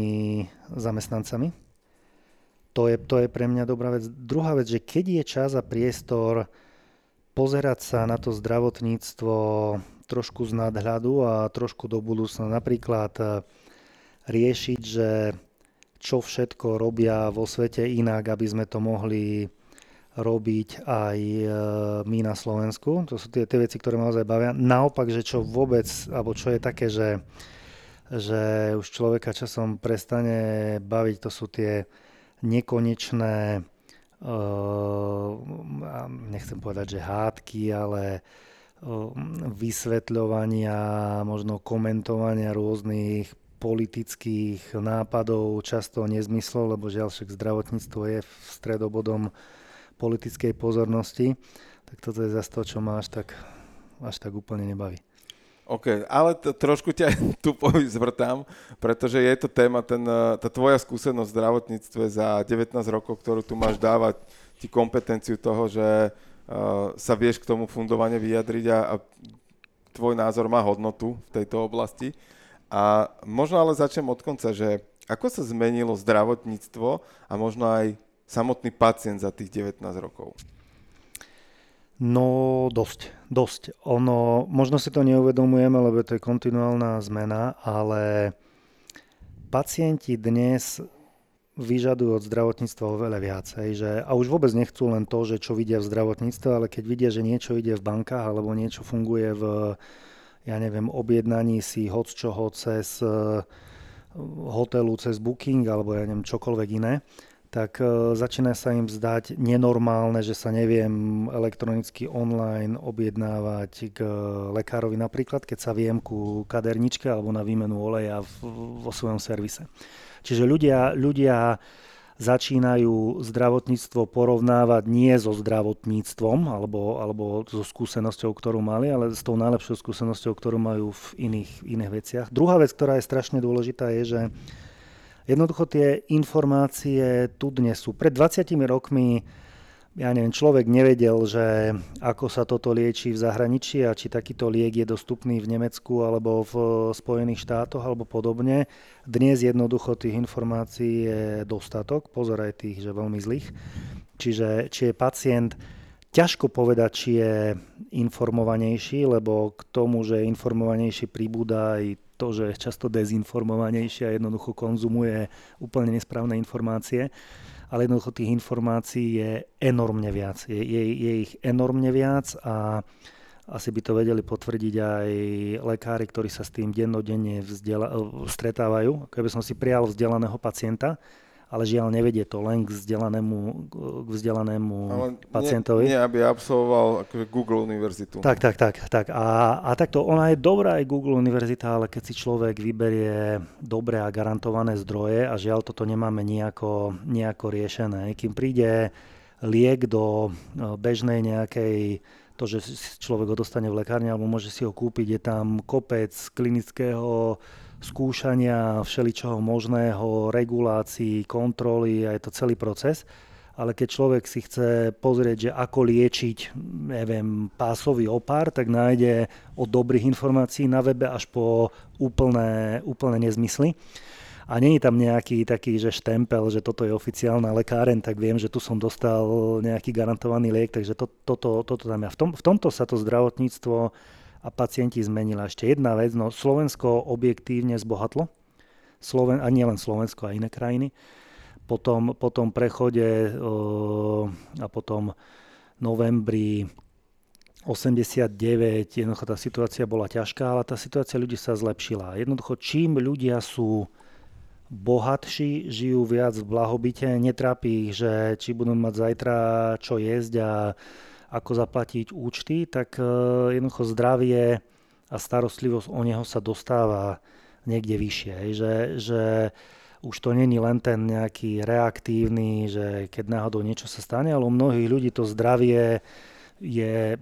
zamestnancami to je, to je pre mňa dobrá vec. Druhá vec, že keď je čas a priestor pozerať sa na to zdravotníctvo trošku z nadhľadu a trošku do budúcna. Napríklad eh, riešiť, že čo všetko robia vo svete inak, aby sme to mohli robiť aj eh, my na Slovensku. To sú tie, tie veci, ktoré ma naozaj bavia. Naopak, že čo vôbec, alebo čo je také, že, že už človeka časom prestane baviť, to sú tie nekonečné, uh, nechcem povedať, že hádky, ale uh, vysvetľovania, možno komentovania rôznych politických nápadov, často nezmyslov, lebo žiaľ však zdravotníctvo je v stredobodom politickej pozornosti, tak toto je zase to, čo ma až tak, až tak úplne nebaví. OK, ale to, trošku ťa tu zvrtám, pretože je to téma, ten, eh, tá tvoja skúsenosť v zdravotníctve za 19 rokov, ktorú tu máš dávať ti kompetenciu toho, že uh, sa vieš k tomu fundovane vyjadriť a, a tvoj názor má hodnotu v tejto oblasti. A možno ale začnem od konca, že ako sa zmenilo zdravotníctvo a možno aj samotný pacient za tých 19 rokov? No dosť, dosť. Ono, možno si to neuvedomujeme, lebo to je kontinuálna zmena, ale pacienti dnes vyžadujú od zdravotníctva oveľa viacej. Že, a už vôbec nechcú len to, že čo vidia v zdravotníctve, ale keď vidia, že niečo ide v bankách alebo niečo funguje v, ja neviem, objednaní si hoc čoho cez eh, hotelu, cez booking alebo ja neviem, čokoľvek iné, tak e, začína sa im zdať nenormálne, že sa neviem elektronicky online objednávať k lekárovi napríklad, keď sa viem ku kaderničke alebo na výmenu oleja vo svojom servise. Čiže ľudia, ľudia začínajú zdravotníctvo porovnávať nie so zdravotníctvom alebo, alebo so skúsenosťou, ktorú mali, ale s tou najlepšou skúsenosťou, ktorú majú v iných, iných veciach. Druhá vec, ktorá je strašne dôležitá, je, že jednoducho tie informácie tu dnes sú. Pred 20 rokmi ja neviem, človek nevedel, že ako sa toto lieči v zahraničí a či takýto liek je dostupný v Nemecku alebo v Spojených štátoch alebo podobne. Dnes jednoducho tých informácií je dostatok, pozor aj tých, že veľmi zlých. Čiže či je pacient, ťažko povedať, či je informovanejší, lebo k tomu, že je informovanejší pribúda aj to, že je často dezinformovanejší a jednoducho konzumuje úplne nesprávne informácie ale jednoducho tých informácií je enormne viac. Je, je, je ich enormne viac a asi by to vedeli potvrdiť aj lekári, ktorí sa s tým dennodenne vzdela- stretávajú. Keby som si prijal vzdelaného pacienta, ale žiaľ nevedie to len k vzdelanému, k vzdelanému ale pacientovi. Nie, nie, aby absolvoval akože Google univerzitu. Tak, tak, tak. tak. A, a takto, ona je dobrá aj Google univerzita, ale keď si človek vyberie dobré a garantované zdroje a žiaľ toto nemáme nejako, nejako riešené. Kým príde liek do no, bežnej nejakej to, že človek ho dostane v lekárne alebo môže si ho kúpiť, je tam kopec klinického skúšania všeličoho možného, regulácií, kontroly a je to celý proces. Ale keď človek si chce pozrieť, že ako liečiť, neviem, pásový opár, tak nájde od dobrých informácií na webe až po úplné, úplné nezmysly a není tam nejaký taký, že štempel, že toto je oficiálna lekáren, tak viem, že tu som dostal nejaký garantovaný liek, takže to, toto, toto tam ja. V, tom, v tomto sa to zdravotníctvo a pacienti zmenila. Ešte jedna vec, no Slovensko objektívne zbohatlo, Sloven, a nie len Slovensko, a iné krajiny. Potom, po tom prechode uh, a potom novembri 89, jednoducho tá situácia bola ťažká, ale tá situácia ľudí sa zlepšila. Jednoducho, čím ľudia sú bohatší, žijú viac v blahobite, netrápi ich, že či budú mať zajtra čo jesť a ako zaplatiť účty, tak e, jednoducho zdravie a starostlivosť o neho sa dostáva niekde vyššie. Že, že už to není len ten nejaký reaktívny, že keď náhodou niečo sa stane, ale u mnohých ľudí to zdravie je,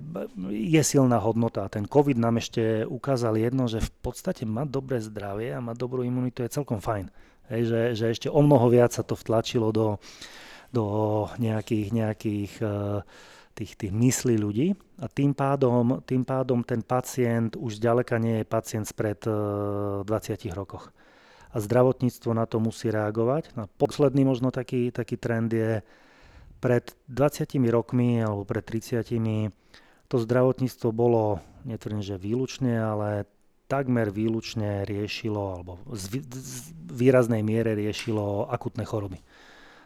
je silná hodnota. Ten COVID nám ešte ukázal jedno, že v podstate mať dobré zdravie a mať dobrú imunitu je celkom fajn. Hej, že, že ešte o mnoho viac sa to vtlačilo do, do nejakých, nejakých uh, tých, tých myslí ľudí a tým pádom, tým pádom ten pacient už ďaleka nie je pacient spred 20 rokoch. A zdravotníctvo na to musí reagovať. A posledný možno taký, taký trend je pred 20 rokmi alebo pred 30 to zdravotníctvo bolo, netvrdím, že výlučne, ale takmer výlučne riešilo, alebo z výraznej miere riešilo akutné choroby.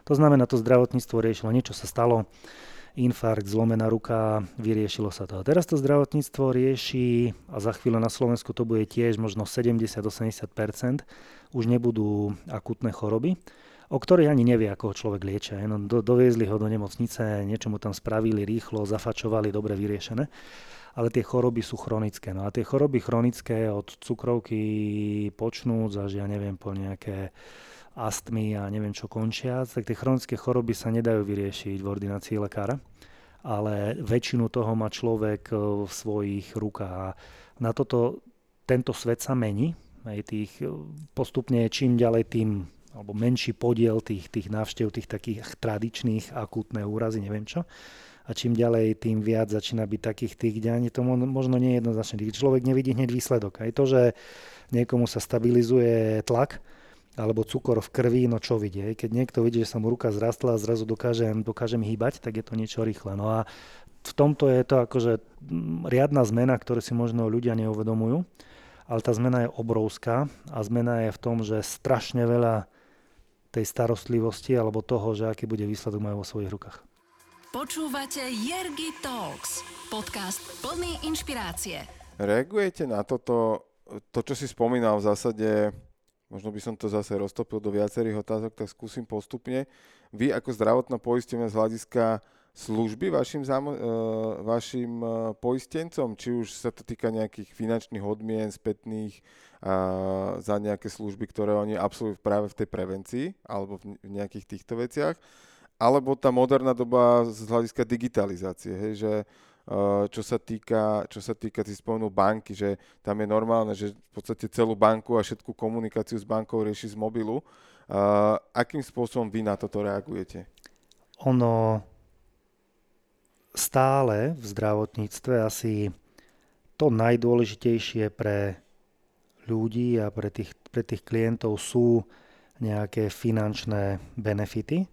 To znamená, to zdravotníctvo riešilo, niečo sa stalo, infarkt, zlomená ruka, vyriešilo sa to. A teraz to zdravotníctvo rieši, a za chvíľu na Slovensku to bude tiež možno 70-80%, už nebudú akutné choroby, o ktorých ani nevie, ako ho človek liečia. No, do, doviezli ho do nemocnice, niečo mu tam spravili rýchlo, zafačovali, dobre vyriešené. Ale tie choroby sú chronické. No a tie choroby chronické od cukrovky počnúc až ja neviem po nejaké astmy a neviem čo končia, tak tie chronické choroby sa nedajú vyriešiť v ordinácii lekára, ale väčšinu toho má človek e, v svojich rukách. A na toto tento svet sa mení, aj tých e, postupne čím ďalej tým alebo menší podiel tých, tých návštev, tých takých tradičných akútne úrazy, neviem čo. A čím ďalej, tým viac začína byť takých tých, kde ani to možno nie je jednoznačné. Človek nevidí hneď výsledok. Aj to, že niekomu sa stabilizuje tlak, alebo cukor v krvi, no čo vidie. Keď niekto vidí, že sa mu ruka zrastla a zrazu dokážem, dokážem hýbať, tak je to niečo rýchle. No a v tomto je to akože mm, riadna zmena, ktorú si možno ľudia neuvedomujú, ale tá zmena je obrovská a zmena je v tom, že strašne veľa tej starostlivosti alebo toho, že aký bude výsledok majú vo svojich rukách. Počúvate Jergy Talks, podcast plný inšpirácie. Reagujete na toto, to, čo si spomínal v zásade Možno by som to zase roztopil do viacerých otázok, tak skúsim postupne. vy ako zdravotná poistenia z hľadiska služby vašim, zam, uh, vašim uh, poistencom, či už sa to týka nejakých finančných odmien spätných uh, za nejaké služby, ktoré oni absolvujú práve v tej prevencii alebo v, nejakých týchto veciach, alebo tá moderná doba z hľadiska digitalizácie, hej, že čo sa týka, čo sa týka, ty spomenul banky, že tam je normálne, že v podstate celú banku a všetku komunikáciu s bankou rieši z mobilu. Uh, akým spôsobom vy na toto reagujete? Ono stále v zdravotníctve asi to najdôležitejšie pre ľudí a pre tých, pre tých klientov sú nejaké finančné benefity.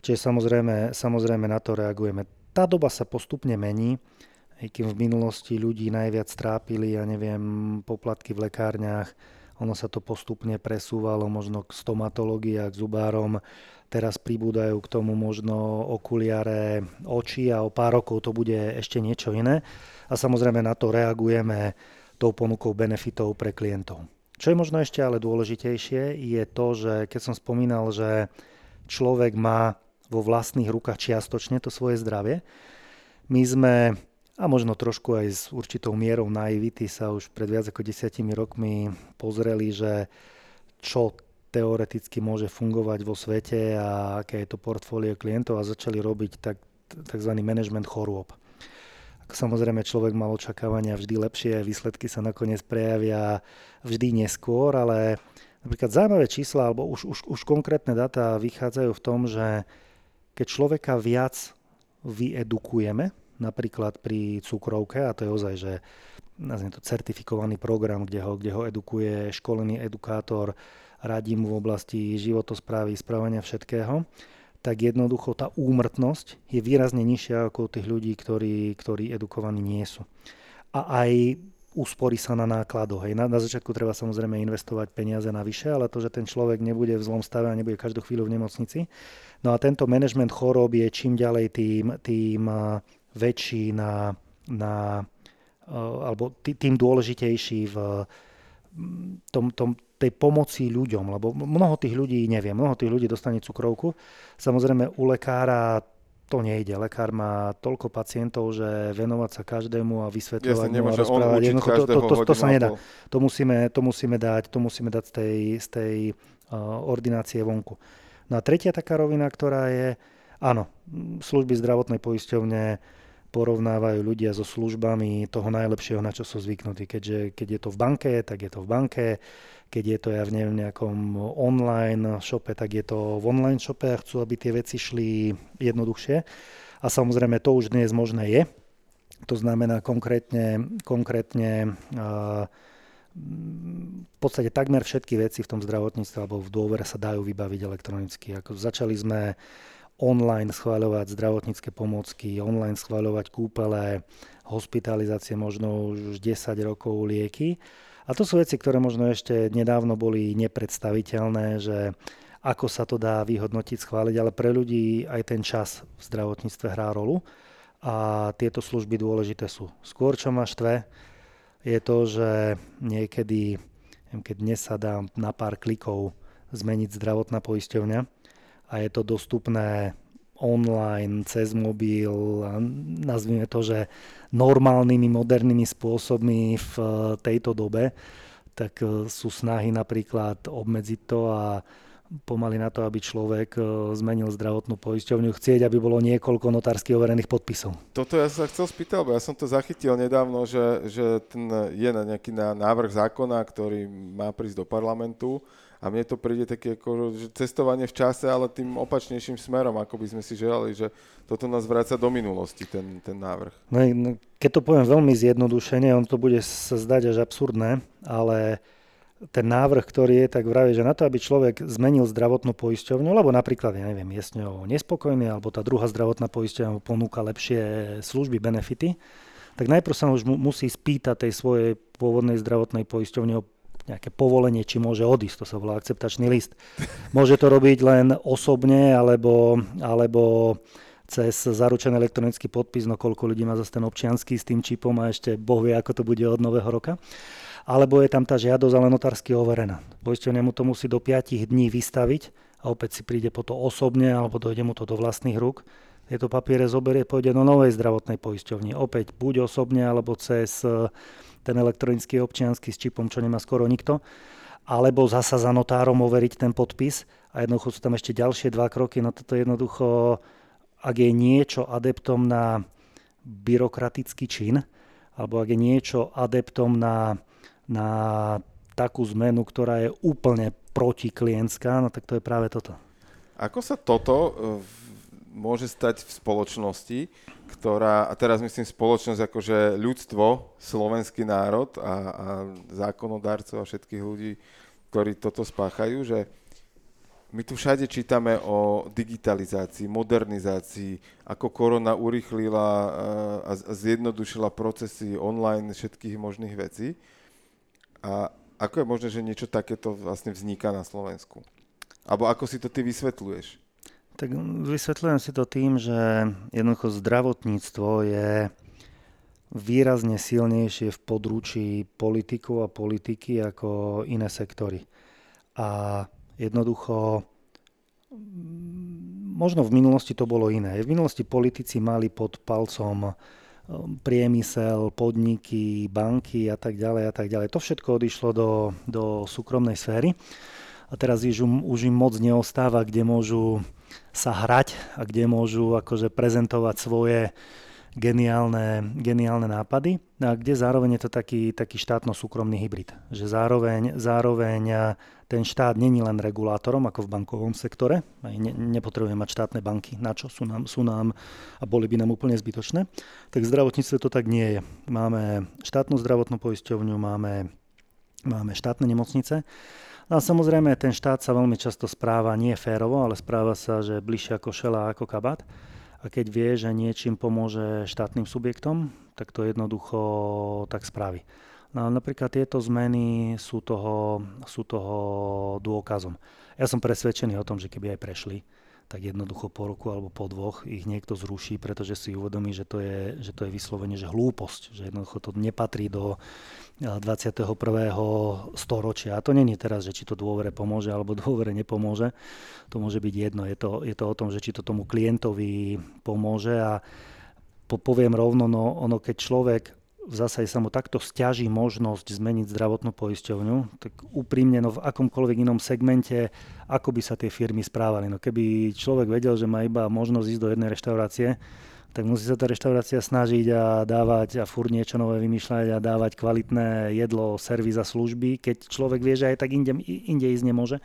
Čiže samozrejme, samozrejme na to reagujeme. Tá doba sa postupne mení, aj kým v minulosti ľudí najviac trápili, ja neviem, poplatky v lekárniach, ono sa to postupne presúvalo možno k stomatológii a k zubárom, Teraz pribúdajú k tomu možno okuliare oči a o pár rokov to bude ešte niečo iné. A samozrejme na to reagujeme tou ponukou benefitov pre klientov. Čo je možno ešte ale dôležitejšie, je to, že keď som spomínal, že človek má vo vlastných rukách čiastočne to svoje zdravie, my sme a možno trošku aj s určitou mierou naivity sa už pred viac ako desiatimi rokmi pozreli, že čo teoreticky môže fungovať vo svete a aké je to portfólio klientov a začali robiť tak, tzv. management chorôb. Samozrejme človek mal očakávania vždy lepšie, výsledky sa nakoniec prejavia vždy neskôr, ale napríklad zaujímavé čísla alebo už, už, už konkrétne dáta vychádzajú v tom, že keď človeka viac vyedukujeme, napríklad pri cukrovke, a to je ozaj, že nazviem to certifikovaný program, kde ho, kde ho edukuje školený edukátor, radí mu v oblasti životosprávy, správania všetkého, tak jednoducho tá úmrtnosť je výrazne nižšia ako tých ľudí, ktorí, ktorí edukovaní nie sú. A aj úspory sa na nákladoch. Hej. Na, na začiatku treba samozrejme investovať peniaze navyše, ale to, že ten človek nebude v zlom stave a nebude každú chvíľu v nemocnici. No a tento management chorób je čím ďalej tým, tým väčší na, na alebo tým dôležitejší v tom, tom, tej pomoci ľuďom, lebo mnoho tých ľudí nevie, mnoho tých ľudí dostane cukrovku. Samozrejme u lekára to nejde. Lekár má toľko pacientov, že venovať sa každému a vysvetľovať mu a rozprávať. Jednoducho, to, to, to, to sa nedá. To musíme, to musíme dať, to musíme dať z tej, z tej uh, ordinácie vonku. No a tretia taká rovina, ktorá je, áno, služby zdravotnej poisťovne, porovnávajú ľudia so službami toho najlepšieho, na čo sú zvyknutí. Keďže, keď je to v banke, tak je to v banke. Keď je to ja v neviem, nejakom online shope, tak je to v online shope a chcú, aby tie veci šli jednoduchšie. A samozrejme to už dnes možné je. To znamená konkrétne, konkrétne v podstate takmer všetky veci v tom zdravotníctve alebo v dôvere sa dajú vybaviť elektronicky. Ako začali sme online schváľovať zdravotnícke pomocky, online schváľovať kúpele, hospitalizácie možno už 10 rokov lieky. A to sú veci, ktoré možno ešte nedávno boli nepredstaviteľné, že ako sa to dá vyhodnotiť, schváliť, ale pre ľudí aj ten čas v zdravotníctve hrá rolu a tieto služby dôležité sú. Skôr, čo ma štve, je to, že niekedy, keď dnes sa dá na pár klikov zmeniť zdravotná poisťovňa, a je to dostupné online, cez mobil, nazvime to, že normálnymi, modernými spôsobmi v eh, tejto dobe, tak eh, sú snahy napríklad obmedziť to a pomaly na to, aby človek eh, zmenil zdravotnú poisťovňu, chcieť, aby bolo niekoľko notársky overených podpisov. Toto ja sa chcel spýtať, lebo ja som to zachytil nedávno, že, že ten je na nejaký návrh zákona, ktorý má prísť do parlamentu a mne to príde také ako, že cestovanie v čase, ale tým opačnejším smerom, ako by sme si želali, že toto nás vráca do minulosti, ten, ten návrh. No, no, keď to poviem veľmi zjednodušene, on to bude sa zdať až absurdné, ale ten návrh, ktorý je, tak vraví, že na to, aby človek zmenil zdravotnú poisťovňu, lebo napríklad, ja neviem, je s ňou nespokojný, alebo tá druhá zdravotná poisťovňa ponúka lepšie služby, benefity, tak najprv sa už musí spýtať tej svojej pôvodnej zdravotnej poisťovne o nejaké povolenie, či môže odísť, to sa volá akceptačný list. Môže to robiť len osobne, alebo, alebo cez zaručený elektronický podpis, no koľko ľudí má zase ten občianský s tým čipom a ešte Boh vie, ako to bude od nového roka. Alebo je tam tá žiadosť ale notársky overená. Poisťovňa mu to musí do 5 dní vystaviť a opäť si príde po to osobne alebo dojde mu to do vlastných rúk, tieto papiere zoberie, pôjde do novej zdravotnej poisťovni. Opäť buď osobne alebo cez ten elektronický občiansky s čipom, čo nemá skoro nikto, alebo zasa za notárom overiť ten podpis a jednoducho sú tam ešte ďalšie dva kroky. No toto jednoducho, ak je niečo adeptom na byrokratický čin, alebo ak je niečo adeptom na, na takú zmenu, ktorá je úplne protiklientská, no tak to je práve toto. Ako sa toto e, môže stať v spoločnosti, ktorá, a teraz myslím spoločnosť akože ľudstvo, slovenský národ a, a zákonodárcov a všetkých ľudí, ktorí toto spáchajú, že my tu všade čítame o digitalizácii, modernizácii, ako korona urychlila eh, a zjednodušila procesy online všetkých možných vecí. A ako je možné, že niečo takéto vlastne vzniká na Slovensku? Alebo ako si to ty vysvetľuješ? Tak vysvetľujem si to tým, že jednoducho zdravotníctvo je výrazne silnejšie v područí politikov a politiky ako iné sektory. A jednoducho možno v minulosti to bolo iné. V minulosti politici mali pod palcom um, priemysel, podniky, banky a tak ďalej a tak ďalej. To všetko odišlo do, do súkromnej sféry a teraz už, už im moc neostáva, kde môžu sa hrať a kde môžu akože prezentovať svoje geniálne, geniálne nápady. A kde zároveň je to taký, taký štátno-súkromný hybrid. Že zároveň, zároveň ten štát není len regulátorom ako v bankovom sektore, aj ne, nepotrebujeme mať štátne banky, na čo? Sú nám, sú nám a boli by nám úplne zbytočné, tak v zdravotníctve to tak nie je. Máme štátnu zdravotnú poisťovňu, máme, máme štátne nemocnice No a samozrejme ten štát sa veľmi často správa nie férovo, ale správa sa, že bližšie ako šela ako kabát a keď vie, že niečím pomôže štátnym subjektom, tak to jednoducho tak spraví. No napríklad tieto zmeny sú toho, sú toho dôkazom. Ja som presvedčený o tom, že keby aj prešli, tak jednoducho po roku alebo po dvoch ich niekto zruší, pretože si uvedomí, že to je, že to je vyslovene že hlúposť, že jednoducho to nepatrí do 21. storočia. A to není teraz, že či to dôvere pomôže alebo dôvere nepomôže. To môže byť jedno. Je to, je to o tom, že či to tomu klientovi pomôže a po, poviem rovno, no ono keď človek v zásade sa mu takto stiaží možnosť zmeniť zdravotnú poisťovňu, tak úprimne no v akomkoľvek inom segmente, ako by sa tie firmy správali. No keby človek vedel, že má iba možnosť ísť do jednej reštaurácie, tak musí sa tá reštaurácia snažiť a dávať a furt niečo nové vymýšľať a dávať kvalitné jedlo, servis a služby, keď človek vie, že aj tak inde, inde ísť nemôže.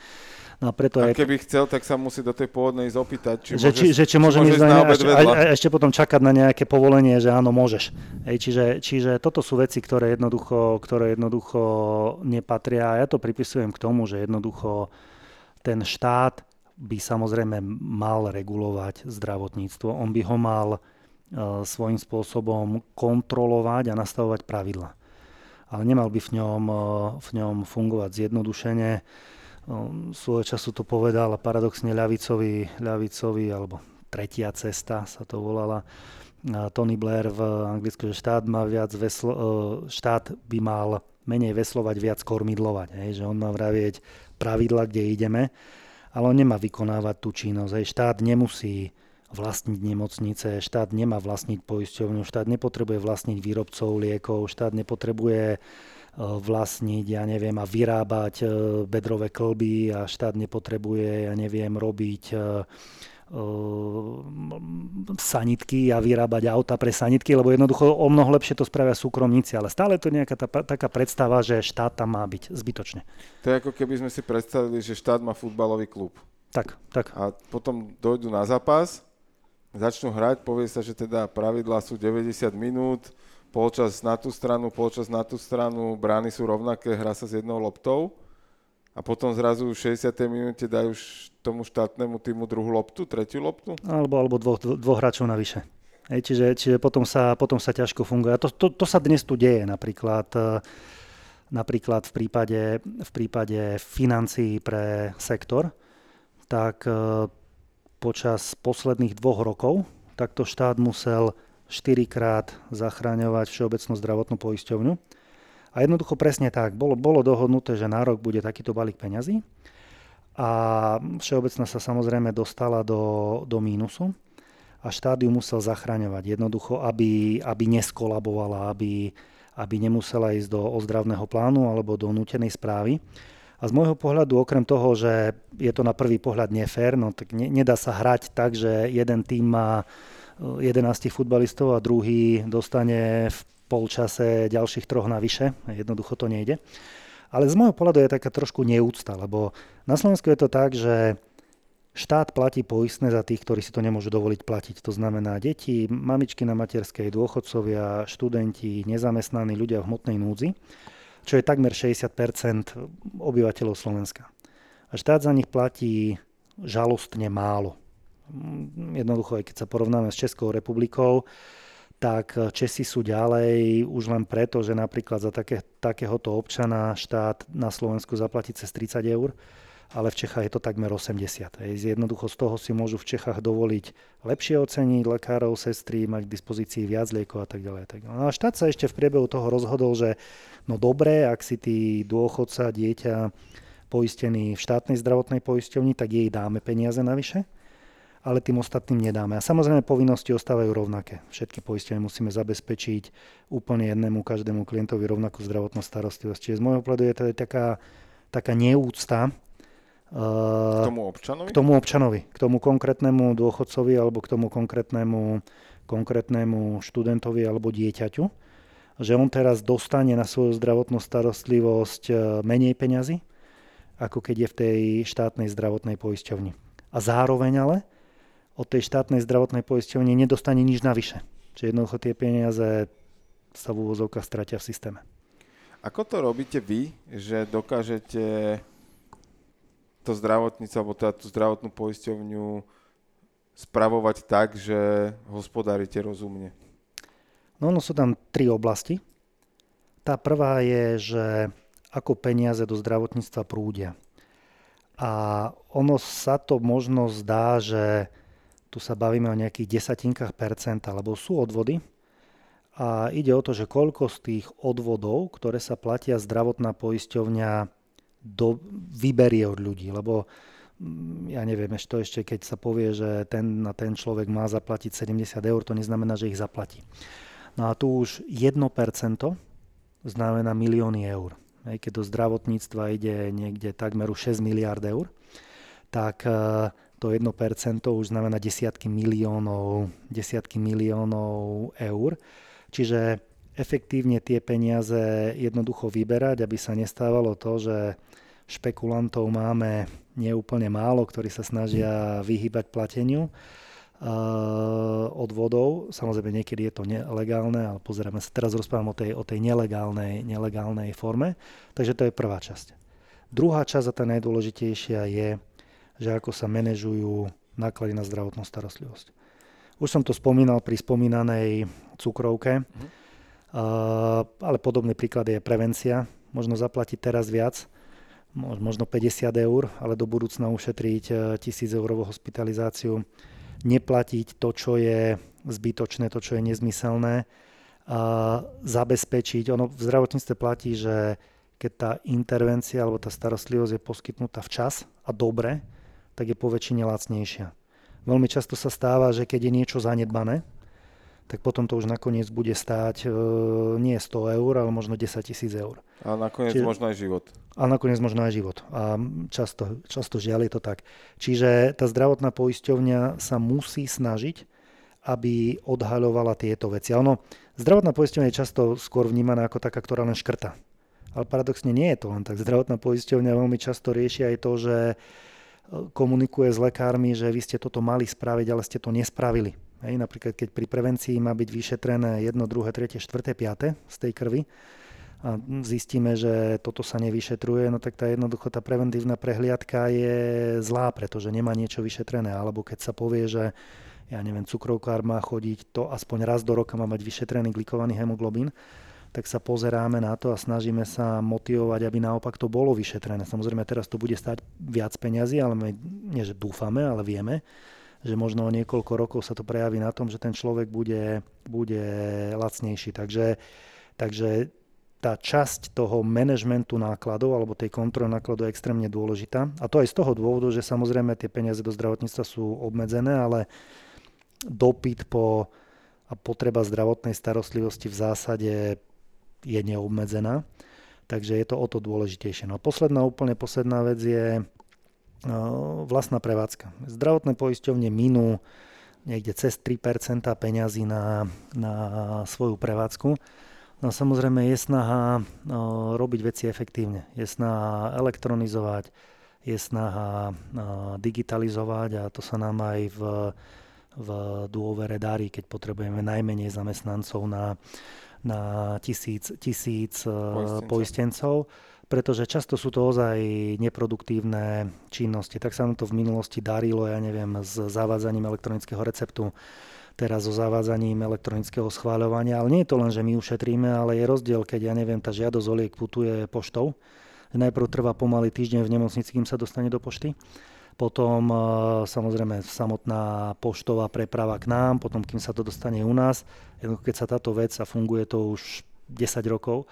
No a, preto a keby chcel, tak sa musí do tej pôvodnej ísť opýtať, či, že, môže, či, že, či môže ísť na, a, a, a, ešte potom čakať na nejaké povolenie, že áno, môžeš. Hej, čiže, čiže toto sú veci, ktoré jednoducho, ktoré jednoducho nepatria a ja to pripisujem k tomu, že jednoducho ten štát by samozrejme mal regulovať zdravotníctvo. On by ho mal E, svojím spôsobom kontrolovať a nastavovať pravidla. Ale nemal by v ňom, e, v ňom fungovať zjednodušene. E, svojho času to povedal a paradoxne ľavicový, ľavicový alebo tretia cesta sa to volala, Tony Blair v Anglicku, že štát, má viac veslo, štát by mal menej veslovať, viac kormidlovať. Hej? Že on má vravieť pravidla, kde ideme, ale on nemá vykonávať tú činnosť. Hej? Štát nemusí vlastniť nemocnice, štát nemá vlastniť poisťovňu, štát nepotrebuje vlastniť výrobcov liekov, štát nepotrebuje e, vlastniť, ja neviem, a vyrábať e, bedrové klby a štát nepotrebuje, ja neviem, robiť e, sanitky a vyrábať auta pre sanitky, lebo jednoducho o mnoho lepšie to spravia súkromníci, ale stále to je nejaká tá, taká predstava, že štát tam má byť zbytočne. To je ako keby sme si predstavili, že štát má futbalový klub. Tak, tak. A potom dojdu na zápas začnú hrať, povie sa, že teda pravidlá sú 90 minút, polčas na tú stranu, polčas na tú stranu, brány sú rovnaké, hrá sa s jednou loptou a potom zrazu v 60. minúte dajú tomu štátnemu týmu druhú loptu, tretiu loptu? Alebo, alebo dvoch, dvoch hráčov navyše. Hej, čiže, čiže potom, sa, potom sa ťažko funguje. A to, to, to sa dnes tu deje napríklad, eh, napríklad v prípade, v prípade financií pre sektor, tak eh, počas posledných dvoch rokov takto štát musel štyrikrát zachráňovať Všeobecnú zdravotnú poisťovňu. A jednoducho presne tak, bolo, bolo dohodnuté, že na rok bude takýto balík peňazí a všeobecná sa samozrejme dostala do, do mínusu a štát ju musel zachraňovať jednoducho, aby, aby neskolabovala, aby, aby nemusela ísť do ozdravného plánu alebo do nutenej správy. A z môjho pohľadu, okrem toho, že je to na prvý pohľad nefér, no tak ne, nedá sa hrať tak, že jeden tým má 11 eh, futbalistov a druhý dostane v polčase ďalších troch navyše. Jednoducho to nejde. Ale z môjho pohľadu je taká trošku neúcta, lebo na Slovensku je to tak, že štát platí poistné za tých, ktorí si to nemôžu dovoliť platiť. To znamená deti, mamičky na materskej, dôchodcovia, študenti, nezamestnaní ľudia v hmotnej núdzi čo je takmer 60% obyvateľov Slovenska. A štát za nich platí žalostne málo. Jednoducho, aj keď sa porovnáme s Českou republikou, tak Česi sú ďalej už len preto, že napríklad za také, takéhoto občana štát na Slovensku zaplatí cez 30 eur ale v Čechách je to takmer 80. Jednoducho z toho si môžu v Čechách dovoliť lepšie oceniť lekárov, sestry, mať k dispozícii viac liekov a tak ďalej. Tak ďalej. No a štát sa ešte v priebehu toho rozhodol, že no dobre, ak si tí dôchodca, dieťa poistený v štátnej zdravotnej poisťovni, tak jej dáme peniaze navyše ale tým ostatným nedáme. A samozrejme povinnosti ostávajú rovnaké. Všetky poistenie musíme zabezpečiť úplne jednému každému klientovi rovnakú zdravotnú starostlivosť. Čiže z môjho pohľadu je to taká, taká neúcta k tomu občanovi? K tomu občanovi, k tomu konkrétnnemu dôchodcovi alebo k tomu konkrétnemu, konkrétnemu študentovi alebo dieťaťu, že on teraz dostane na svoju zdravotnú starostlivosť e, menej peňazí, ako keď je v tej štátnej zdravotnej poisťovni. A zároveň ale od tej štátnej zdravotnej poisťovne nedostane nič navyše. Čiže jednoducho tie peniaze sa v úvozovkách stratia v systéme. Ako to robíte vy, že dokážete to zdravotníctvo alebo teda tú zdravotnú poisťovňu spravovať tak, že hospodárite rozumne? No, no sú tam tri oblasti. Tá prvá je, že ako peniaze do zdravotníctva prúdia. A ono sa to možno zdá, že tu sa bavíme o nejakých desatinkách percenta, lebo sú odvody. A ide o to, že koľko z tých odvodov, ktoré sa platia zdravotná poisťovňa do, vyberie od ľudí, lebo mm, ja neviem, ešte ešte keď sa povie, že ten na ten človek má zaplatiť 70 eur, to neznamená, že ich zaplatí. No a tu už 1% znamená milióny eur. Keď do zdravotníctva ide niekde takmer 6 miliard eur, tak e, to 1% už znamená desiatky miliónov, desiatky miliónov eur. Čiže efektívne tie peniaze jednoducho vyberať, aby sa nestávalo to, že špekulantov máme neúplne málo, ktorí sa snažia vyhýbať plateniu odvodov. Samozrejme, niekedy je to nelegálne, ale pozrieme sa, teraz rozprávam o tej, o tej nelegálnej, nelegálnej forme. Takže to je prvá časť. Druhá časť a tá najdôležitejšia je, že ako sa manažujú náklady na zdravotnú starostlivosť. Už som to spomínal pri spomínanej cukrovke. Mm ale podobný príklad je prevencia. Možno zaplatiť teraz viac, možno 50 eur, ale do budúcna ušetriť 1000 e, eurovú hospitalizáciu, neplatiť to, čo je zbytočné, to, čo je nezmyselné, a zabezpečiť. Ono v zdravotníctve platí, že keď tá intervencia alebo tá starostlivosť je poskytnutá včas a dobre, tak je po väčšine lacnejšia. Veľmi často sa stáva, že keď je niečo zanedbané, tak potom to už nakoniec bude stáť e, nie 100 eur, ale možno 10 tisíc eur. A nakoniec Čiže, možno aj život. A nakoniec možno aj život. A často, často žiaľ je to tak. Čiže tá zdravotná poisťovňa sa musí snažiť, aby odhaľovala tieto veci. A ono, zdravotná poisťovňa je často skôr vnímaná ako taká, ktorá len škrta. Ale paradoxne nie je to len tak. Zdravotná poisťovňa veľmi často rieši aj to, že komunikuje s lekármi, že vy ste toto mali spraviť, ale ste to nespravili Hej, napríklad keď pri prevencii má byť vyšetrené 1, 2, 3, 4, 5 z tej krvi a zistíme, že toto sa nevyšetruje, no tak tá jednoducho tá preventívna prehliadka je zlá, pretože nemá niečo vyšetrené. Alebo keď sa povie, že ja neviem, cukrovkár má chodiť, to aspoň raz do roka má mať vyšetrený glikovaný hemoglobín, tak sa pozeráme na to a snažíme sa motivovať, aby naopak to bolo vyšetrené. Samozrejme, teraz to bude stať viac peňazí, ale my nie, že dúfame, ale vieme, že možno o niekoľko rokov sa to prejaví na tom, že ten človek bude, bude lacnejší. Takže, takže tá časť toho manažmentu nákladov alebo tej kontroly nákladov je extrémne dôležitá. A to aj z toho dôvodu, že samozrejme tie peniaze do zdravotníctva sú obmedzené, ale dopyt po a potreba zdravotnej starostlivosti v zásade je neobmedzená. Takže je to o to dôležitejšie. No a posledná, úplne posledná vec je vlastná prevádzka. Zdravotné poisťovne minú niekde cez 3% peňazí na, na svoju prevádzku. No samozrejme je snaha no, robiť veci efektívne. Je snaha elektronizovať, je snaha no, digitalizovať a to sa nám aj v, v dôvere darí, keď potrebujeme najmenej zamestnancov na, na tisíc, tisíc poistencov. poistencov pretože často sú to ozaj neproduktívne činnosti. Tak sa nám to v minulosti darilo, ja neviem, s zavádzaním elektronického receptu, teraz so zavádzaním elektronického schváľovania. Ale nie je to len, že my ušetríme, ale je rozdiel, keď, ja neviem, tá žiadosť o liek putuje poštou. Najprv trvá pomaly týždeň v nemocnici, kým sa dostane do pošty. Potom e, samozrejme samotná poštová preprava k nám, potom kým sa to dostane u nás. Keď sa táto vec a funguje to už 10 rokov,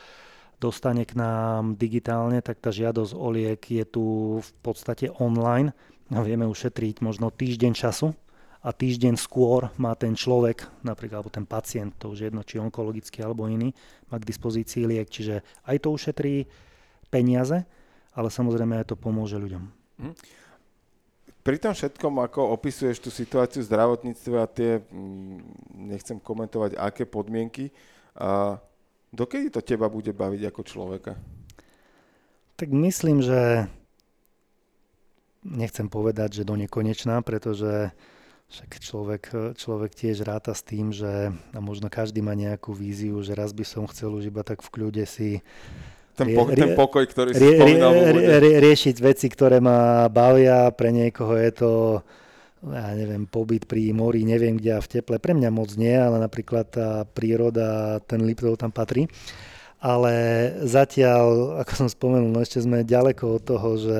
dostane k nám digitálne, tak tá žiadosť o liek je tu v podstate online a vieme ušetriť možno týždeň času a týždeň skôr má ten človek, napríklad alebo ten pacient, to už jedno, či onkologický alebo iný, má k dispozícii liek, čiže aj to ušetrí peniaze, ale samozrejme aj to pomôže ľuďom. Hm. Pri tom všetkom, ako opisuješ tú situáciu v zdravotníctve a tie, mm, nechcem komentovať, aké podmienky, a Dokedy to teba bude baviť ako človeka? Tak myslím, že nechcem povedať, že do nekonečná, pretože však človek, človek tiež ráta s tým, že a možno každý má nejakú víziu, že raz by som chcel už iba tak v kľude si ten, po, rie, ten pokoj, ktorý si rie, spomínal. Rie, rie, riešiť veci, ktoré ma bavia, pre niekoho je to ja neviem, pobyt pri mori, neviem kde a v teple. Pre mňa moc nie, ale napríklad tá príroda, ten Liptov tam patrí. Ale zatiaľ, ako som spomenul, no ešte sme ďaleko od toho, že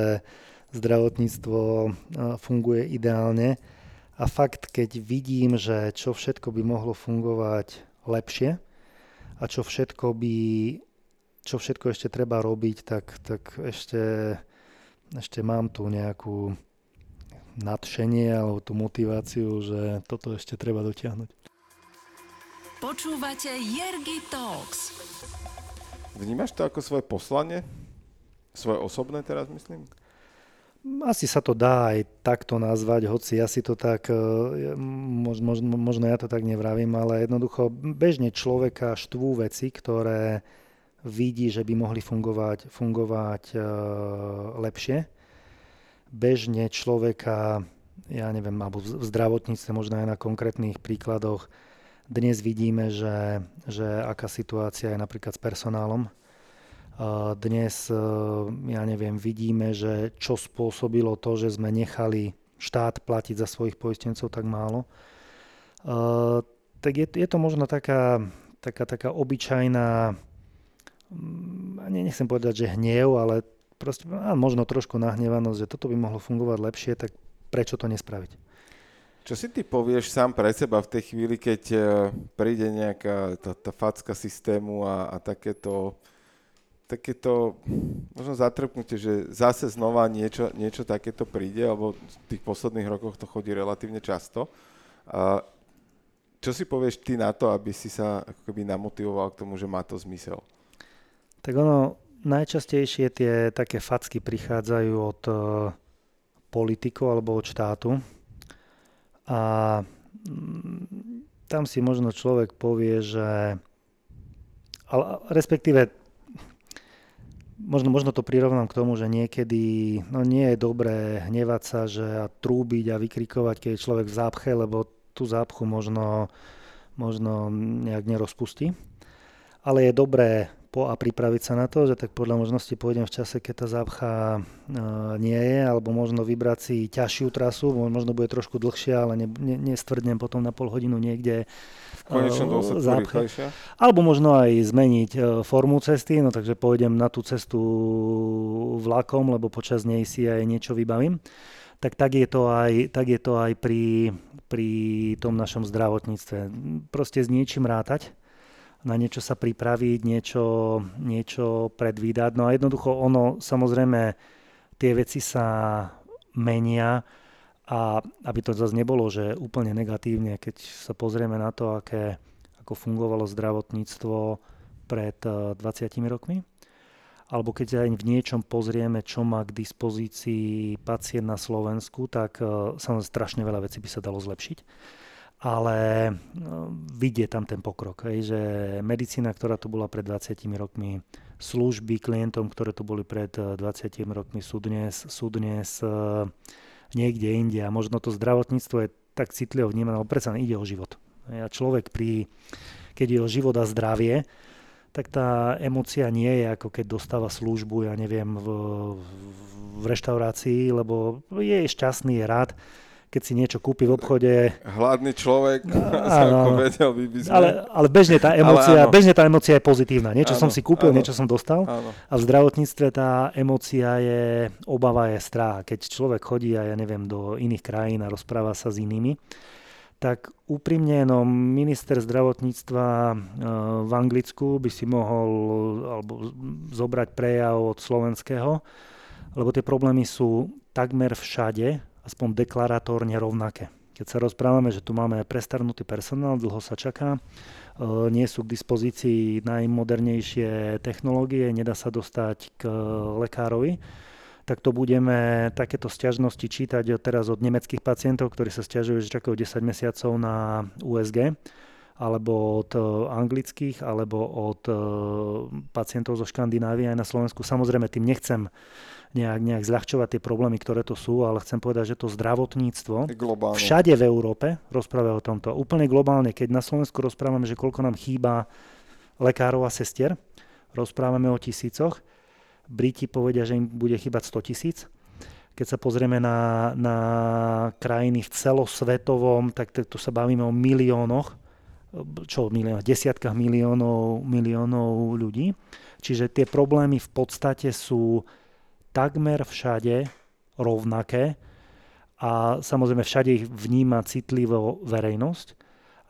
zdravotníctvo funguje ideálne. A fakt, keď vidím, že čo všetko by mohlo fungovať lepšie a čo všetko by, čo všetko ešte treba robiť, tak, tak ešte, ešte mám tu nejakú nadšenie alebo tú motiváciu, že toto ešte treba dotiahnuť. Počúvate Jergy Talks. Vnímaš to ako svoje poslanie? Svoje osobné teraz myslím? Asi sa to dá aj takto nazvať, hoci ja si to tak, možno, možno, možno ja to tak nevravím, ale jednoducho bežne človeka štvú veci, ktoré vidí, že by mohli fungovať, fungovať uh, lepšie bežne človeka, ja neviem, alebo v zdravotníctve, možno aj na konkrétnych príkladoch, dnes vidíme, že, že aká situácia je napríklad s personálom. Dnes, e, ja neviem, vidíme, že čo spôsobilo to, že sme nechali štát platiť za svojich poistencov tak málo. Tak je, je to možno taká, taká, taká obyčajná, nechcem povedať, že hniev, ale proste, a možno trošku nahnevanosť, že toto by mohlo fungovať lepšie, tak prečo to nespraviť? Čo si ty povieš sám pre seba v tej chvíli, keď e, príde nejaká tá, tá facka systému a, a takéto, takéto možno zatrpnutie, že zase znova niečo, niečo takéto príde, alebo v tých posledných rokoch to chodí relatívne často. A čo si povieš ty na to, aby si sa ako keby namotivoval k tomu, že má to zmysel? Tak ono, Najčastejšie tie také facky prichádzajú od e, politikov alebo od štátu a mm, tam si možno človek povie, že ale respektíve možno, možno to prirovnám k tomu, že niekedy no nie je dobré hnevať sa že a trúbiť a vykrikovať, keď je človek v zápche, lebo tú zápchu možno, možno nejak nerozpustí. Ale je dobré po a pripraviť sa na to, že tak podľa možnosti pôjdem v čase, keď tá zápcha uh, nie je, alebo možno vybrať si ťažšiu trasu, možno bude trošku dlhšia, ale ne, ne, nestvrdnem potom na pol hodinu niekde konečnom uh, Alebo možno aj zmeniť uh, formu cesty, no takže pôjdem na tú cestu vlakom, lebo počas nej si aj niečo vybavím. Tak, tak, je to aj, tak je to aj pri, pri tom našom zdravotníctve. Proste s niečím rátať na niečo sa pripraviť, niečo, niečo predvídať. No a jednoducho ono, samozrejme, tie veci sa menia a aby to zase nebolo, že úplne negatívne, keď sa pozrieme na to, aké, ako fungovalo zdravotníctvo pred 20 eh, rokmi, alebo keď aj v niečom pozrieme, čo má k dispozícii pacient na Slovensku, tak eh, samozrejme strašne veľa vecí by sa dalo zlepšiť. Ale eh, vidie tam ten pokrok, hej, že medicína, ktorá tu bola pred 20 rokmi, služby klientom, ktoré tu boli pred 20 rokmi, sú dnes, sú dnes niekde inde a možno to zdravotníctvo je tak citlivo vnímané, ale predsa ide o život. A človek pri, keď je o život a zdravie, tak tá emocia nie je ako keď dostáva službu, ja neviem, v, v reštaurácii, lebo je šťastný, je rád, keď si niečo kúpi v obchode. Hladný človek, áno, ako vedel by, by sme. Ale, ale bežne tá emocia, bežne tá emocia je pozitívna. Niečo áno, som si kúpil, áno, niečo som dostal. Áno. A v zdravotníctve tá emocia je, obava je strach. Keď človek chodí a ja neviem, do iných krajín a rozpráva sa s inými, tak úprimne, no minister zdravotníctva e, v Anglicku by si mohol alebo zobrať prejav od slovenského, lebo tie problémy sú takmer všade aspoň deklaratórne rovnaké. Keď sa rozprávame, že tu máme prestarnutý personál, dlho sa čaká, e, nie sú k dispozícii najmodernejšie technológie, nedá sa dostať k lekárovi, tak to budeme takéto stiažnosti čítať teraz od nemeckých pacientov, ktorí sa stiažujú, že čakajú 10 mesiacov na USG, alebo od e, anglických, alebo od e, pacientov zo Škandinávie aj na Slovensku. Samozrejme, tým nechcem nejak, nejak zľahčovať tie problémy, ktoré to sú, ale chcem povedať, že to zdravotníctvo globálne. všade v Európe rozpráva o tomto. Úplne globálne, keď na Slovensku rozprávame, že koľko nám chýba lekárov a sestier, rozprávame o tisícoch, Briti povedia, že im bude chýbať 100 tisíc. Keď sa pozrieme na, na krajiny v celosvetovom, tak tu sa bavíme o miliónoch, čo milión, desiatkách miliónov, miliónov ľudí. Čiže tie problémy v podstate sú takmer všade rovnaké a samozrejme všade ich vníma citlivo verejnosť,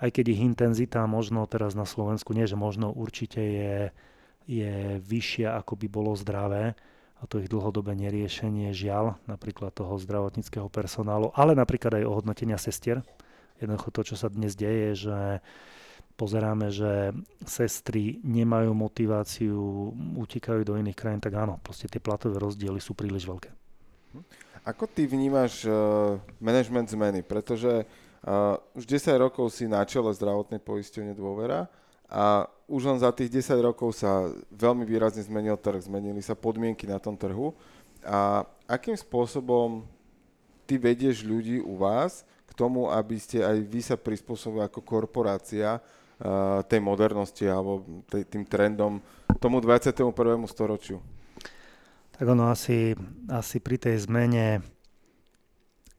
aj keď ich intenzita možno teraz na Slovensku, nie že možno určite je, je vyššia ako by bolo zdravé a to ich dlhodobé neriešenie žiaľ napríklad toho zdravotníckého personálu, ale napríklad aj ohodnotenia sestier. Jednoducho to, čo sa dnes deje, že pozeráme, že sestry nemajú motiváciu, utekajú do iných krajín, tak áno, proste tie platové rozdiely sú príliš veľké. Ako ty vnímaš uh, management zmeny? Pretože uh, už 10 rokov si na čele zdravotnej poisťovne dôvera a už len za tých 10 rokov sa veľmi výrazne zmenil trh, zmenili sa podmienky na tom trhu. A akým spôsobom ty vedieš ľudí u vás k tomu, aby ste aj vy sa prispôsobili ako korporácia tej modernosti alebo tej, tým trendom tomu 21. storočiu? Tak ono asi, asi pri tej zmene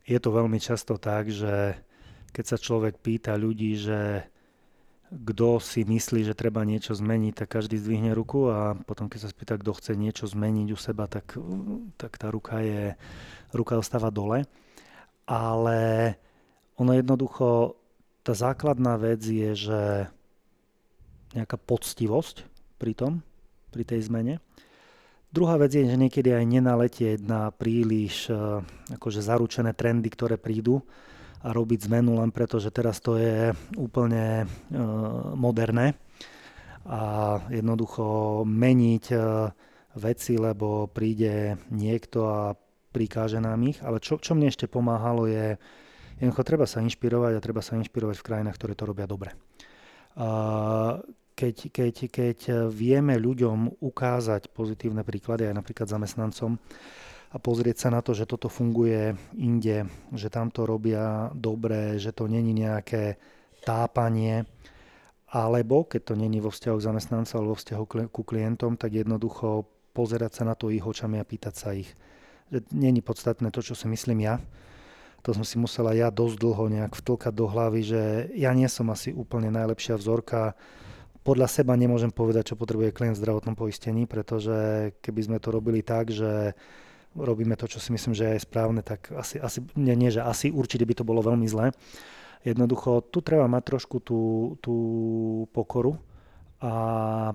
je to veľmi často tak, že keď sa človek pýta ľudí, že kto si myslí, že treba niečo zmeniť, tak každý zdvihne ruku a potom keď sa spýta, kto chce niečo zmeniť u seba, tak, tak tá ruka je, ruka ostáva dole. Ale ono jednoducho tá základná vec je, že nejaká poctivosť pri tom, pri tej zmene. Druhá vec je, že niekedy aj nenaletieť na príliš e, akože zaručené trendy, ktoré prídu a robiť zmenu len preto, že teraz to je úplne uh, moderné a jednoducho meniť uh, veci, lebo príde niekto a prikáže nám ich. Ale čo, čo mne ešte pomáhalo je, Jednoducho treba sa inšpirovať a treba sa inšpirovať v krajinách, ktoré to robia dobre. Keď, keď, keď vieme ľuďom ukázať pozitívne príklady aj napríklad zamestnancom a pozrieť sa na to, že toto funguje inde, že tam to robia dobre, že to není nejaké tápanie, alebo keď to není vo vzťahu k zamestnancom alebo vo vzťahu ku klientom, tak jednoducho pozerať sa na to ich očami a pýtať sa ich. Není podstatné to, čo si myslím ja, to som si musela ja dosť dlho nejak vtlkať do hlavy, že ja nie som asi úplne najlepšia vzorka. Podľa seba nemôžem povedať, čo potrebuje klient v zdravotnom poistení, pretože keby sme to robili tak, že robíme to, čo si myslím, že je správne, tak asi, asi nie, nie, že asi určite by to bolo veľmi zlé. Jednoducho, tu treba mať trošku tú, tú pokoru a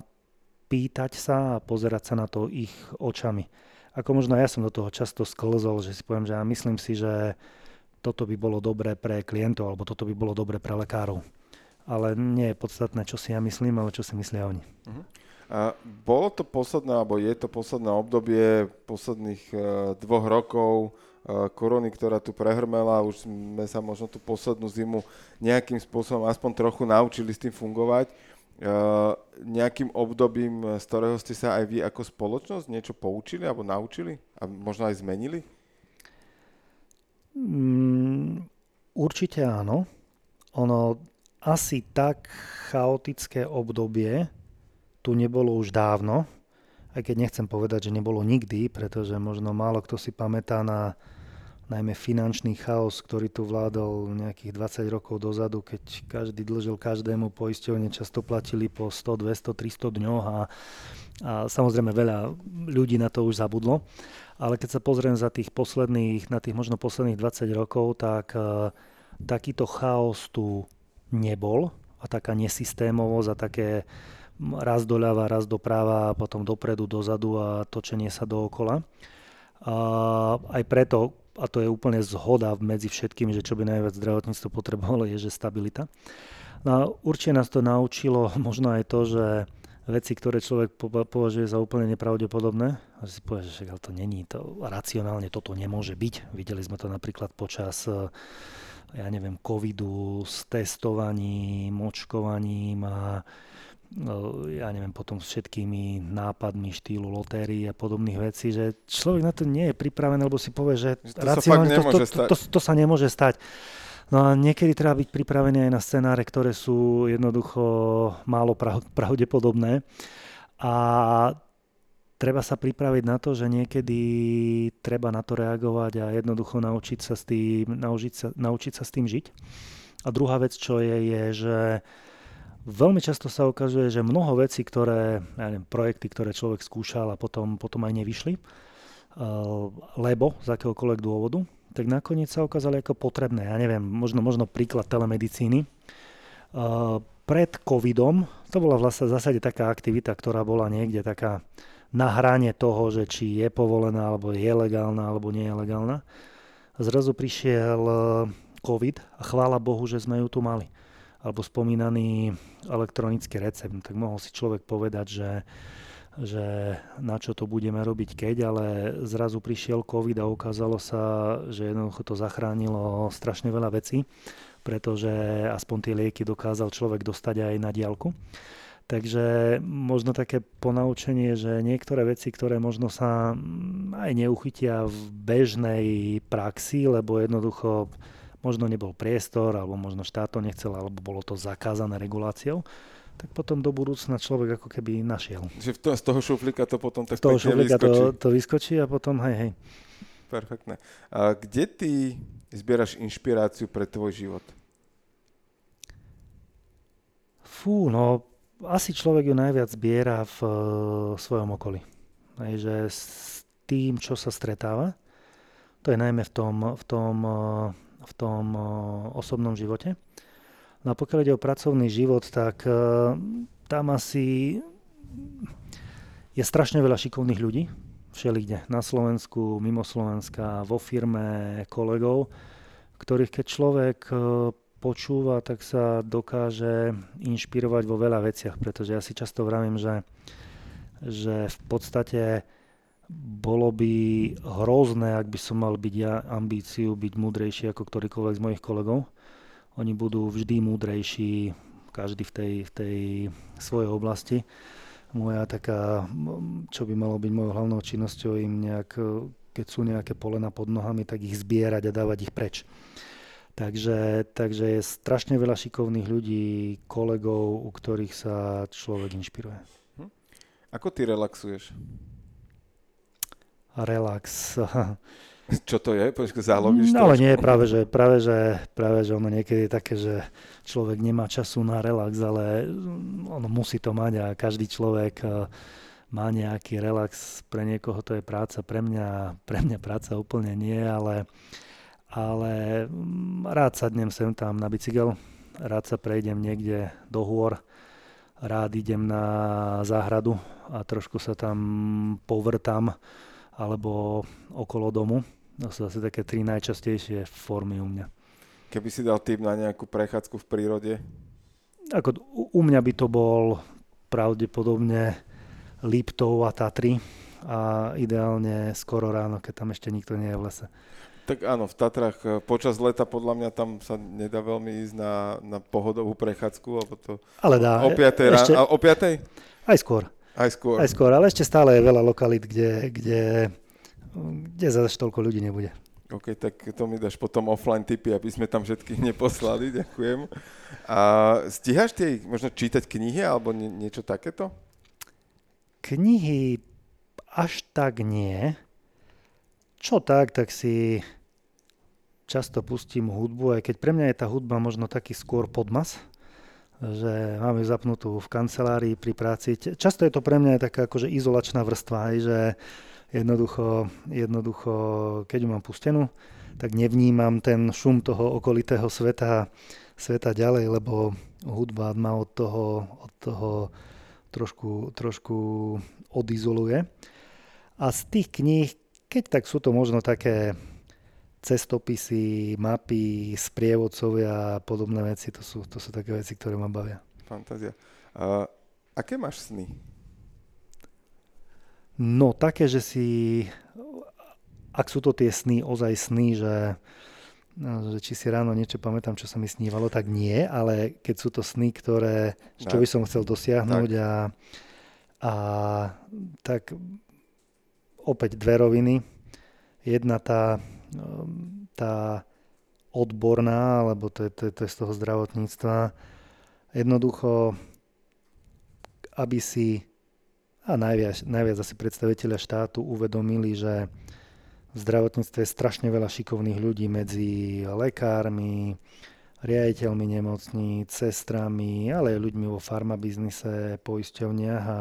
pýtať sa a pozerať sa na to ich očami. Ako možno ja som do toho často sklzol, že si poviem, že ja myslím si, že toto by bolo dobré pre klientov alebo toto by bolo dobré pre lekárov. Ale nie je podstatné, čo si ja myslím, ale čo si myslia oni. Uh-huh. A bolo to posledné, alebo je to posledné obdobie posledných uh, dvoch rokov uh, korony, ktorá tu prehrmela. Už sme sa možno tú poslednú zimu nejakým spôsobom aspoň trochu naučili s tým fungovať. Uh, nejakým obdobím, z ktorého ste sa aj vy ako spoločnosť niečo poučili alebo naučili a možno aj zmenili? Mm, určite áno. Ono asi tak chaotické obdobie tu nebolo už dávno, aj keď nechcem povedať, že nebolo nikdy, pretože možno málo kto si pamätá na najmä finančný chaos, ktorý tu vládol nejakých 20 rokov dozadu, keď každý dlžil každému poisťovne, často platili po 100, 200, 300 dňoch a, a samozrejme veľa ľudí na to už zabudlo. Ale keď sa pozriem za tých posledných, na tých možno posledných 20 rokov, tak uh, takýto chaos tu nebol a taká nesystémovosť a také raz doľava, raz doprava, potom dopredu, dozadu a točenie sa dookola. A aj preto, a to je úplne zhoda medzi všetkými, že čo by najviac zdravotníctvo potrebovalo, je, že stabilita. No a určite nás to naučilo možno aj to, že veci, ktoré človek považuje za úplne nepravdepodobné, a si povie, že ale to není, to racionálne toto nemôže byť. Videli sme to napríklad počas ja neviem, covidu s testovaním, očkovaním a No, ja neviem, potom s všetkými nápadmi štýlu lotérií a podobných vecí, že človek na to nie je pripravený, lebo si povie, že, to racionálne to, to, to, to, to sa nemôže stať. No a niekedy treba byť pripravený aj na scenáre, ktoré sú jednoducho málo pravdepodobné. A treba sa pripraviť na to, že niekedy treba na to reagovať a jednoducho naučiť sa s tým, naučiť sa, naučiť sa s tým žiť. A druhá vec, čo je, je, že Veľmi často sa ukazuje, že mnoho vecí, ktoré, ja neviem, projekty, ktoré človek skúšal a potom, potom aj nevyšli, uh, lebo z akéhokoľvek dôvodu, tak nakoniec sa ukázali ako potrebné. Ja neviem, možno, možno príklad telemedicíny. Uh, pred covidom, to bola vlastne v zásade taká aktivita, ktorá bola niekde taká na hrane toho, že či je povolená, alebo je legálna, alebo nie je legálna. Zrazu prišiel uh, covid a chvála Bohu, že sme ju tu mali alebo spomínaný elektronický recept, tak mohol si človek povedať, že že na čo to budeme robiť keď, ale zrazu prišiel COVID a ukázalo sa, že jednoducho to zachránilo strašne veľa vecí, pretože aspoň tie lieky dokázal človek dostať aj na diálku. Takže možno také ponaučenie, že niektoré veci, ktoré možno sa aj neuchytia v bežnej praxi, lebo jednoducho možno nebol priestor, alebo možno štát to nechcel, alebo bolo to zakázané reguláciou, tak potom do budúcna človek ako keby našiel. Že to, z toho šuflíka to potom tak Z toho šuflíka to, to vyskočí a potom hej, hej. Perfektné. A kde ty zbieraš inšpiráciu pre tvoj život? Fú, no asi človek ju najviac zbiera v uh, svojom okolí. Hej, že s tým, čo sa stretáva, to je najmä v tom, v tom uh, v tom osobnom živote. No a pokiaľ ide o pracovný život, tak e, tam asi je strašne veľa šikovných ľudí, všelikde, na Slovensku, mimo Slovenska, vo firme, kolegov, ktorých keď človek e, počúva, tak sa dokáže inšpirovať vo veľa veciach, pretože ja si často vravím, že, že v podstate bolo by hrozné, ak by som mal byť ja ambíciu byť múdrejší ako ktorýkoľvek z mojich kolegov. Oni budú vždy múdrejší, každý v tej, v tej svojej oblasti. Moja taká, čo by malo byť mojou hlavnou činnosťou, im nejak, keď sú nejaké polena pod nohami, tak ich zbierať a dávať ich preč. Takže, takže je strašne veľa šikovných ľudí, kolegov, u ktorých sa človek inšpiruje. Hm? Ako ty relaxuješ? relax. Čo to je? Počkaj, zálobíš No ale nie, práve že, práve, že, práve, že ono niekedy je také, že človek nemá času na relax, ale ono musí to mať a každý človek eh, má nejaký relax. Pre niekoho to je práca, pre mňa, pre mňa práca úplne nie, ale, ale mm, rád sadnem sem tam na bicykel, rád sa prejdem niekde do hôr, rád idem na záhradu a trošku sa tam povrtam alebo okolo domu. To sú asi také tri najčastejšie formy u mňa. Keby si dal tip na nejakú prechádzku v prírode? Ako, u, mňa by to bol pravdepodobne Liptov a Tatry a ideálne skoro ráno, keď tam ešte nikto nie je v lese. Tak áno, v Tatrách e, počas leta podľa mňa tam sa nedá veľmi ísť na, na pohodovú prechádzku, alebo to ale dá. O 5. E, ešte, o 5. Aj skôr. Aj skôr. Aj skôr, ale ešte stále je veľa lokalít, kde, kde, kde zase toľko ľudí nebude. OK, tak to mi dáš potom offline tipy, aby sme tam všetkých neposlali, ďakujem. A stíhaš tie možno čítať knihy alebo nie, niečo takéto? Knihy až tak nie. Čo tak, tak si často pustím hudbu, aj keď pre mňa je tá hudba možno taký skôr podmas, že mám ju zapnutú v kancelárii pri práci. Často je to pre mňa taká akože izolačná vrstva, aj, že jednoducho, jednoducho, keď ju mám pustenú, tak nevnímam ten šum toho okolitého sveta, sveta ďalej, lebo hudba ma od toho, od toho trošku, trošku odizoluje. A z tých kníh, keď tak sú to možno také cestopisy, mapy, sprievodcovia a podobné veci, to sú, to sú také veci, ktoré ma bavia. Fantázia. Uh, aké máš sny? No také, že si, ak sú to tie sny, ozaj sny, že, že či si ráno niečo pamätám, čo sa mi snívalo, tak nie, ale keď sú to sny, ktoré, čo by som chcel dosiahnuť tak. a, a tak opäť dve roviny. Jedna tá, tá odborná, alebo to je, to, je, to je z toho zdravotníctva. Jednoducho, aby si a najviac, najviac asi predstaviteľia štátu uvedomili, že v zdravotníctve je strašne veľa šikovných ľudí medzi lekármi, riaditeľmi nemocníc, sestrami, ale aj ľuďmi vo farmabiznise, poisťovniach a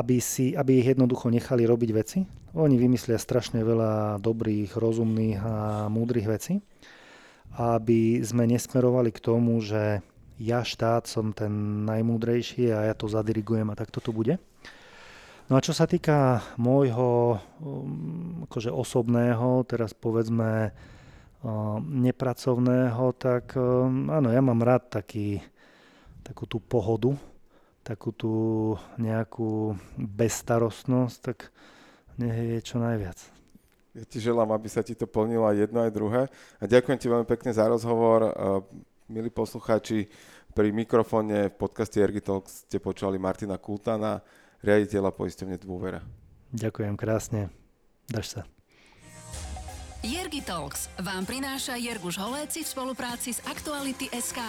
aby, si, aby ich jednoducho nechali robiť veci. Oni vymyslia strašne veľa dobrých, rozumných a múdrych vecí. Aby sme nesmerovali k tomu, že ja štát som ten najmúdrejší a ja to zadirigujem a tak to bude. No a čo sa týka môjho um, akože osobného, teraz povedzme um, nepracovného, tak um, áno, ja mám rád taký, takú tú pohodu, takú tú nejakú bezstarostnosť, tak nech je čo najviac. Ja ti želám, aby sa ti to plnilo aj jedno, aj druhé. A ďakujem ti veľmi pekne za rozhovor. Milí poslucháči, pri mikrofóne v podcaste Ergitalk ste počúvali Martina Kultana, riaditeľa poisťovne Dôvera. Ďakujem krásne. Daš sa. Jergi Talks vám prináša Jerguš Holéci v spolupráci s Aktuality SK.